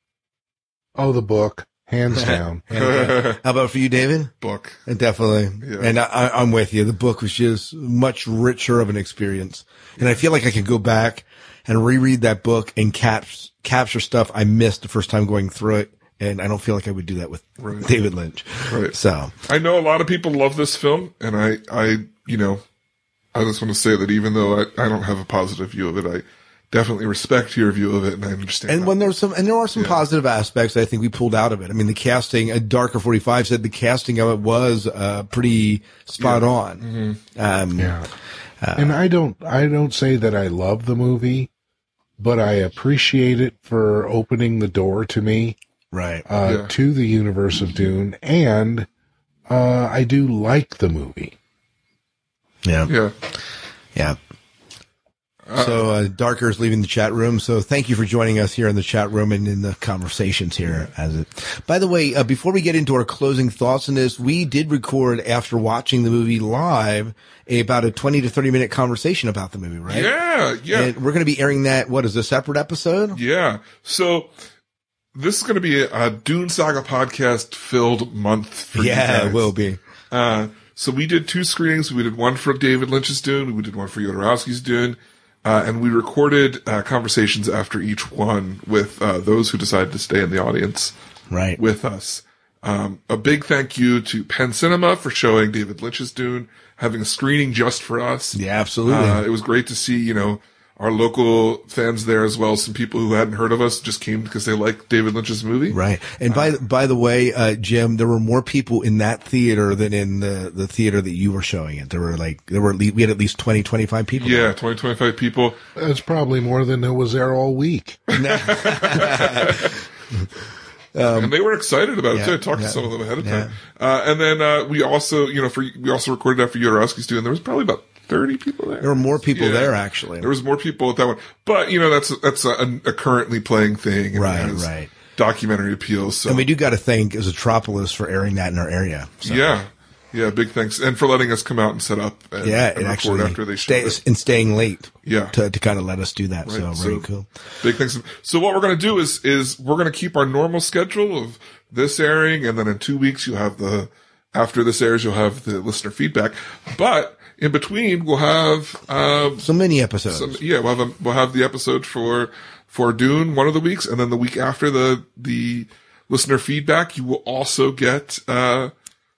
Oh, the book, hands down. How about for you, David? Book. And Definitely. Yeah. And I, I- I'm with you. The book was just much richer of an experience. And I feel like I could go back and reread that book and cap- capture stuff I missed the first time going through it. And I don't feel like I would do that with Right. David Lynch. Right. So I know a lot of people love this film, and I, I, you know, I just want to say that even though I, I don't have a positive view of it, I definitely respect your view of it, and I understand. And that. when there's some, and there are some Yeah. positive aspects I think we pulled out of it. I mean, the casting, a Darker 45 said the casting of it was, uh, pretty spot on. Mm-hmm. Um, Yeah. and I don't, I don't say that I love the movie, but I appreciate it for opening the door to me, right. uh, Yeah. to the universe of Dune. And, uh, I do like the movie. Yeah. yeah, Yeah. So, uh, Darker is leaving the chat room. So thank you for joining us here in the chat room and in the conversations here as it, by the way, uh, before we get into our closing thoughts on this, we did record after watching the movie live a, about a 20 to 30 minute conversation about the movie, right? yeah, yeah, And we're going to be airing that. What is a separate episode? yeah. So this is going to be a, Dune Saga podcast filled month for you yeah, it will be. Uh, so we did two screenings. We did one for David Lynch's Dune. We did one for Jodorowsky's Dune. Uh, and we recorded uh, conversations after each one with uh, those who decided to stay in the audience Right. with us. Um, a big thank you to Penn Cinema for showing David Lynch's Dune, having a screening just for us. yeah, absolutely. Uh, it was great to see, you know, our local fans there as well. Some people who hadn't heard of us just came because they liked David Lynch's movie. Right. And by by the way, uh, Jim, there were more people in that theater than in the, the theater that you were showing it. There were like, there were, at least, we had at least 20, 25 people. Yeah, 20, 25 people. That's probably more than there was there all week. and they were excited about it too. I talked yeah, to some of them ahead of yeah. time. Uh, and then, uh, we also, you know, for, we also recorded that for Jodorowsky's Dune. There was probably about 30 people there. There were more people Yeah. there actually. There was more people at that one, but you know that's that's a, a currently playing thing, Right, right. Documentary appeals. So and we do got to thank Zoetropolis for airing that in our area. So, yeah, yeah, big thanks, and for letting us come out and set up. And, yeah, and actually after they stay, it. and staying late. Yeah. To, to kind of let us do that. So Right, very so- cool. Big thanks. So what we're going to do is, is we're going to keep our normal schedule of this airing. And then in two weeks, you'll have the, after this airs, you'll have the listener feedback. But in between, we'll have, uh, So many episodes. some, yeah, we'll have, a, we'll have the episode for, for Dune one of the weeks. And then the week after the, the listener feedback, you will also get, uh,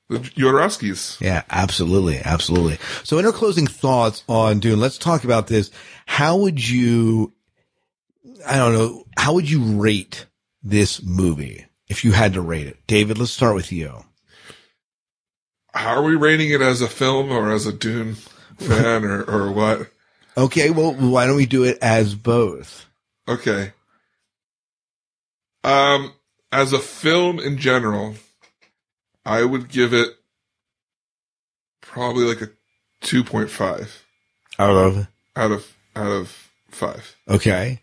the Jodorowsky's. Yeah, absolutely. Absolutely. So in our closing thoughts on Dune, let's talk about this. How would you, I don't know, how would you rate this movie if you had to rate it? David, let's start with you. How are we rating it as a film or as a Dune fan or, or what? Okay. Well, why don't we do it as both? Okay. Um, as a film in general, I would give it probably like a 2.5 Out of, out of, out of five. okay.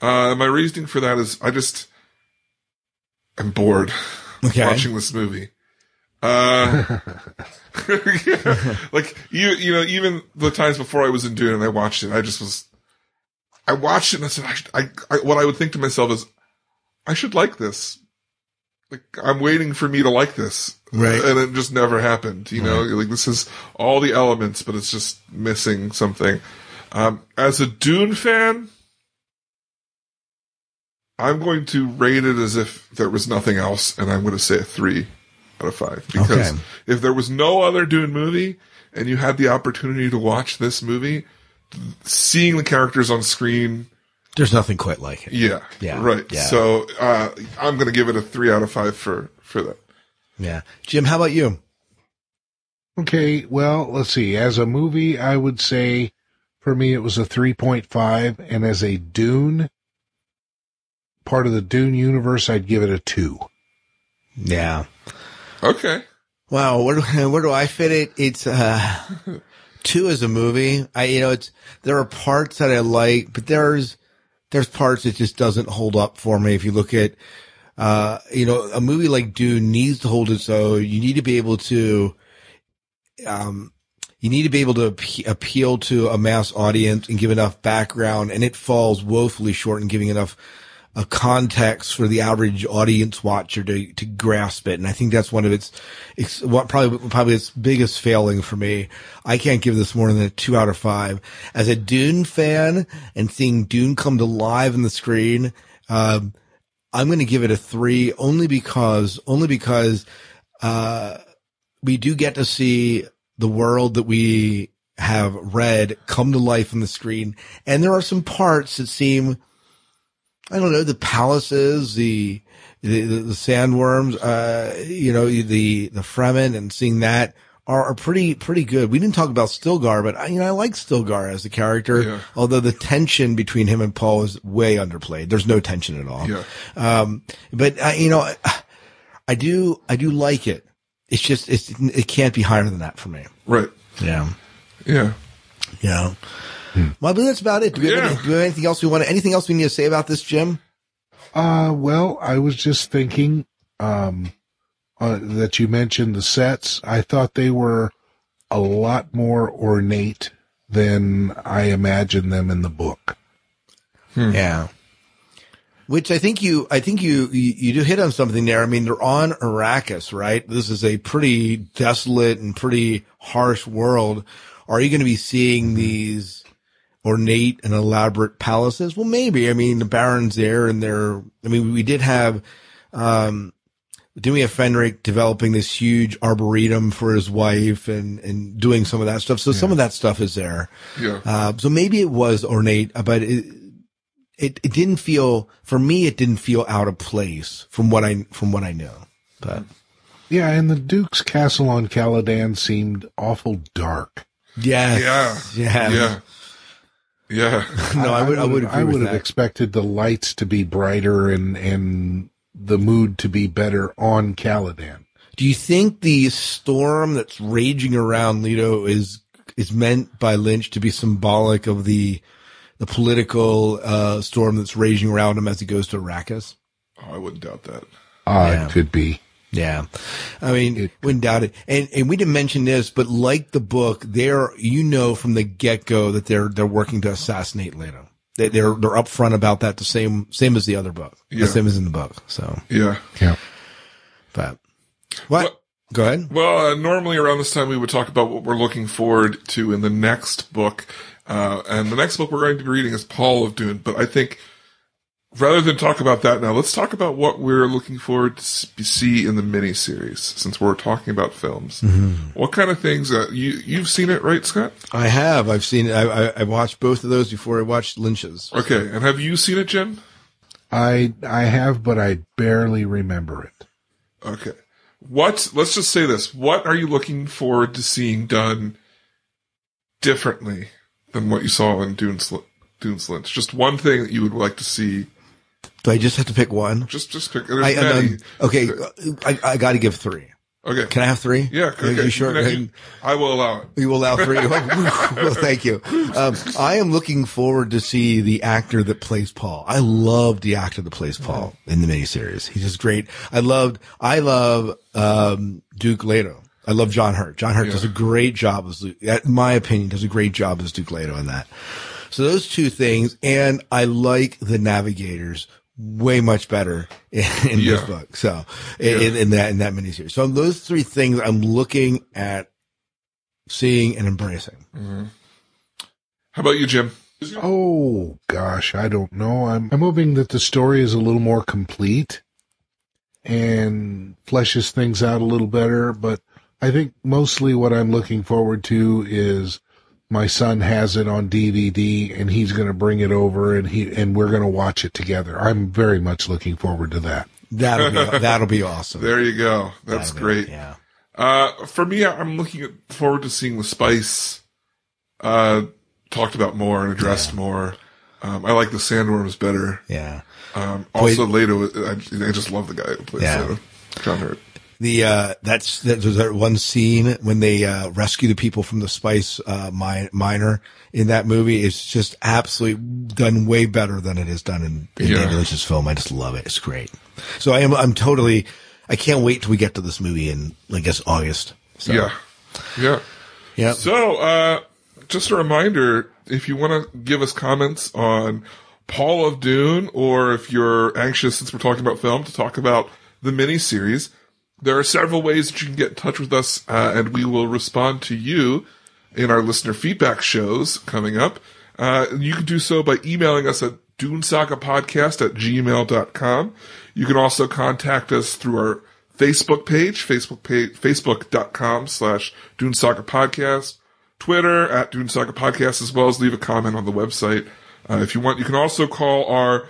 Uh, my reasoning for that is I just, I'm bored Okay. watching this movie. Uh, yeah, like you, you know, even the times before I was in Dune and I watched it, I just was, I watched it and I said, I, should, I, I, what I would think to myself is, I should like this. Like I'm waiting for me to like this, Right. And it just never happened. You know, like this is all the elements, but it's just missing something. Um, as a Dune fan, I'm going to rate it as if there was nothing else, and I'm going to say a three out of five. Because Okay. if there was no other Dune movie, and you had the opportunity to watch this movie, seeing the characters on screen, There's nothing quite like it. yeah, Yeah, right. yeah. So uh, I'm going to give it a three out of five for for that. Yeah. Jim, how about you? Okay, well, let's see. As a movie, I would say for me it was a 3.5, and as a Dune, part of the Dune universe, I'd give it a 2. Yeah. Okay. Wow, where do, where do I fit it? It's uh two as a movie. I you know it's there are parts that I like, but there's there's parts that just doesn't hold up for me. If you look at uh you know a movie like Dune needs to hold its own. You need to be able to um you need to be able to appe- appeal to a mass audience and give enough background, and it falls woefully short in giving enough a context for the average audience watcher to, to grasp it. And I think that's one of its, it's what probably, probably its biggest failing for me. I can't give this more than a two out of five. As a Dune fan and seeing Dune come to live in the screen, um, I'm going to give it a three only because, only because, uh, we do get to see the world that we have read come to life on the screen. And there are some parts that seem, I don't know, the palaces, the, the, the sandworms, uh, you know, the, the Fremen and seeing that are, are pretty, pretty good. We didn't talk about Stilgar, but I, you know, I like Stilgar as a character, Yeah. although the tension between him and Paul is way underplayed. There's no tension at all. Yeah. Um, but I, you know, I, I do, I do like it. It's just, it's, it can't be higher than that for me. Right. Yeah. Yeah. Yeah. Well, but that's about it. Do we, have Yeah. any, do we have anything else we want to, anything else we need to say about this, Jim? Uh, well, I was just thinking, um, uh, that you mentioned the sets. I thought they were a lot more ornate than I imagined them in the book. Yeah. Which I think you, I think you, you, you do hit on something there. I mean, they're on Arrakis, right? This is a pretty desolate and pretty harsh world. Are you going to be seeing these ornate and elaborate palaces? Well, maybe. I mean, the Baron's there and they're, I mean, we did have, um, didn't we have Fenring developing this huge arboretum for his wife and, and doing some of that stuff? So some of that stuff is there. Yeah. Uh, so maybe it was ornate, but it, it, it didn't feel, for me, it didn't feel out of place from what I, from what I know. But Yeah, and the Duke's castle on Caladan seemed awful dark. yeah, Yeah. yeah, Yeah. Yeah. No, I would, I would, agree I would have that. expected the lights to be brighter and and the mood to be better on Caladan. Do you think the storm that's raging around Leto is, is meant by Lynch to be symbolic of the, the political, uh, storm that's raging around him as he goes to Arrakis? Oh, I wouldn't doubt that. Uh, Yeah. It could be. Yeah. I mean, It- wouldn't doubt it. And, and we didn't mention this, but like the book, they're, you know, from the get go that they're, they're working to assassinate Leto. They, they're, they're upfront about that the same, same as the other book. Yeah. The same as in the book. So, Yeah. Yeah. but what? Well- Go ahead. Well, uh, normally around this time we would talk about what we're looking forward to in the next book. Uh, and the next book we're going to be reading is Paul of Dune. But I think rather than talk about that now, let's talk about what we're looking forward to see in the miniseries since we're talking about films. What kind of things, uh, you, you've seen it, right, Scott? I have. I've seen it. I, I, I watched both of those before I watched Lynch's. Okay. And have you seen it, Jim? I I have, but I barely remember it. Okay. What, let's just say this. What are you looking forward to seeing done differently than what you saw in Dune, Sl- Dune Lynch? Just one thing that you would like to see. Do I just have to pick one? Just, just pick. There's I, I, many. um, okay. I, I got to give three. Okay. Can I have three? yeah. Okay. Are you sure? You I will allow it. You will allow three. well, thank you. Um, I am looking forward to see the actor that plays Paul. I love the actor that plays Paul in the miniseries. He's just great. I loved, I love, um, Duke Leto. I love John Hurt. John Hurt does a great job as, in my opinion, does a great job as Duke Leto in that. So those two things, and I like the Navigators way much better in, in this book. So in, in that in that miniseries. So those three things I'm looking at seeing and embracing. Mm-hmm. How about you, Jim? Oh gosh, I don't know. I'm I'm hoping that the story is a little more complete and fleshes things out a little better, but I think mostly what I'm looking forward to is my son has it on DVD and he's going to bring it over and he and we're going to watch it together. I'm very much looking forward to that. That'll be that'll be awesome. There you go. That's That'll be- great. Yeah. Uh, for me, I'm looking forward to seeing the spice, uh, talked about more and addressed more. Um, I like the sandworms better. Yeah. Um, also Leto, I, I just love the guy who plays Yeah. Leto. John Hurt. The uh that's that there's that one scene when they uh rescue the people from the spice uh mine, miner in that movie is just absolutely done way better than it is done in, in Yeah. David Lynch's film. I just love it. It's great. So I am I'm totally I can't wait till we get to this movie in I guess August. So, Yeah. Yeah. Yeah. So, uh, just a reminder, if you want to give us comments on Paul of Dune, or if you're anxious, since we're talking about film, to talk about the miniseries, there are several ways that you can get in touch with us, uh, and we will respond to you in our listener feedback shows coming up. Uh, you can do so by emailing us at dunesagapodcast at gmail.com. You can also contact us through our Facebook page, Facebook page, facebook.com slash Dunesaga Podcast, Twitter at Dunesaga Podcast, as well as leave a comment on the website. Uh, if you want, you can also call our,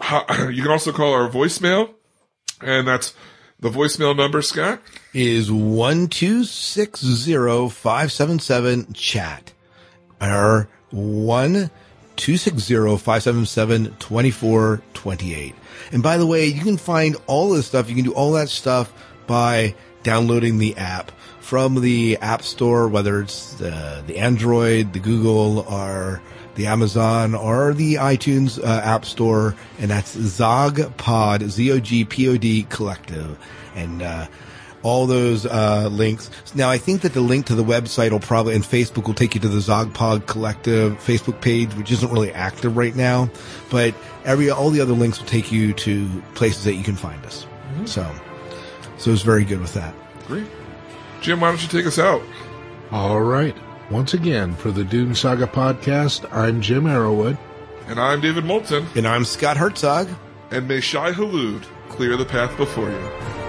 you can also call our voicemail, and that's the voicemail number, Scott. Is one two six zero five seven seven chat. Or one two six zero five seven seven twenty four twenty eight. And by the way, you can find all this stuff. You can do all that stuff by downloading the app from the App Store, whether it's the, the Android, the Google, or the Amazon, or the iTunes uh, App Store, and that's Zogpod, Z-O-G-P-O-D Collective. And, uh, all those uh, links. Now, I think that the link to the website will probably, and Facebook will take you to the Zog Pod Collective Facebook page, which isn't really active right now, but every, all the other links will take you to places that you can find us. Mm-hmm. So, so it's very good with that. Great. Jim, why don't you take us out? All right. Once again, for the Dune Saga podcast, I'm Jim Arrowwood. And I'm David Moulton. And I'm Scott Herzog. And may Shai Hulud clear the path before you.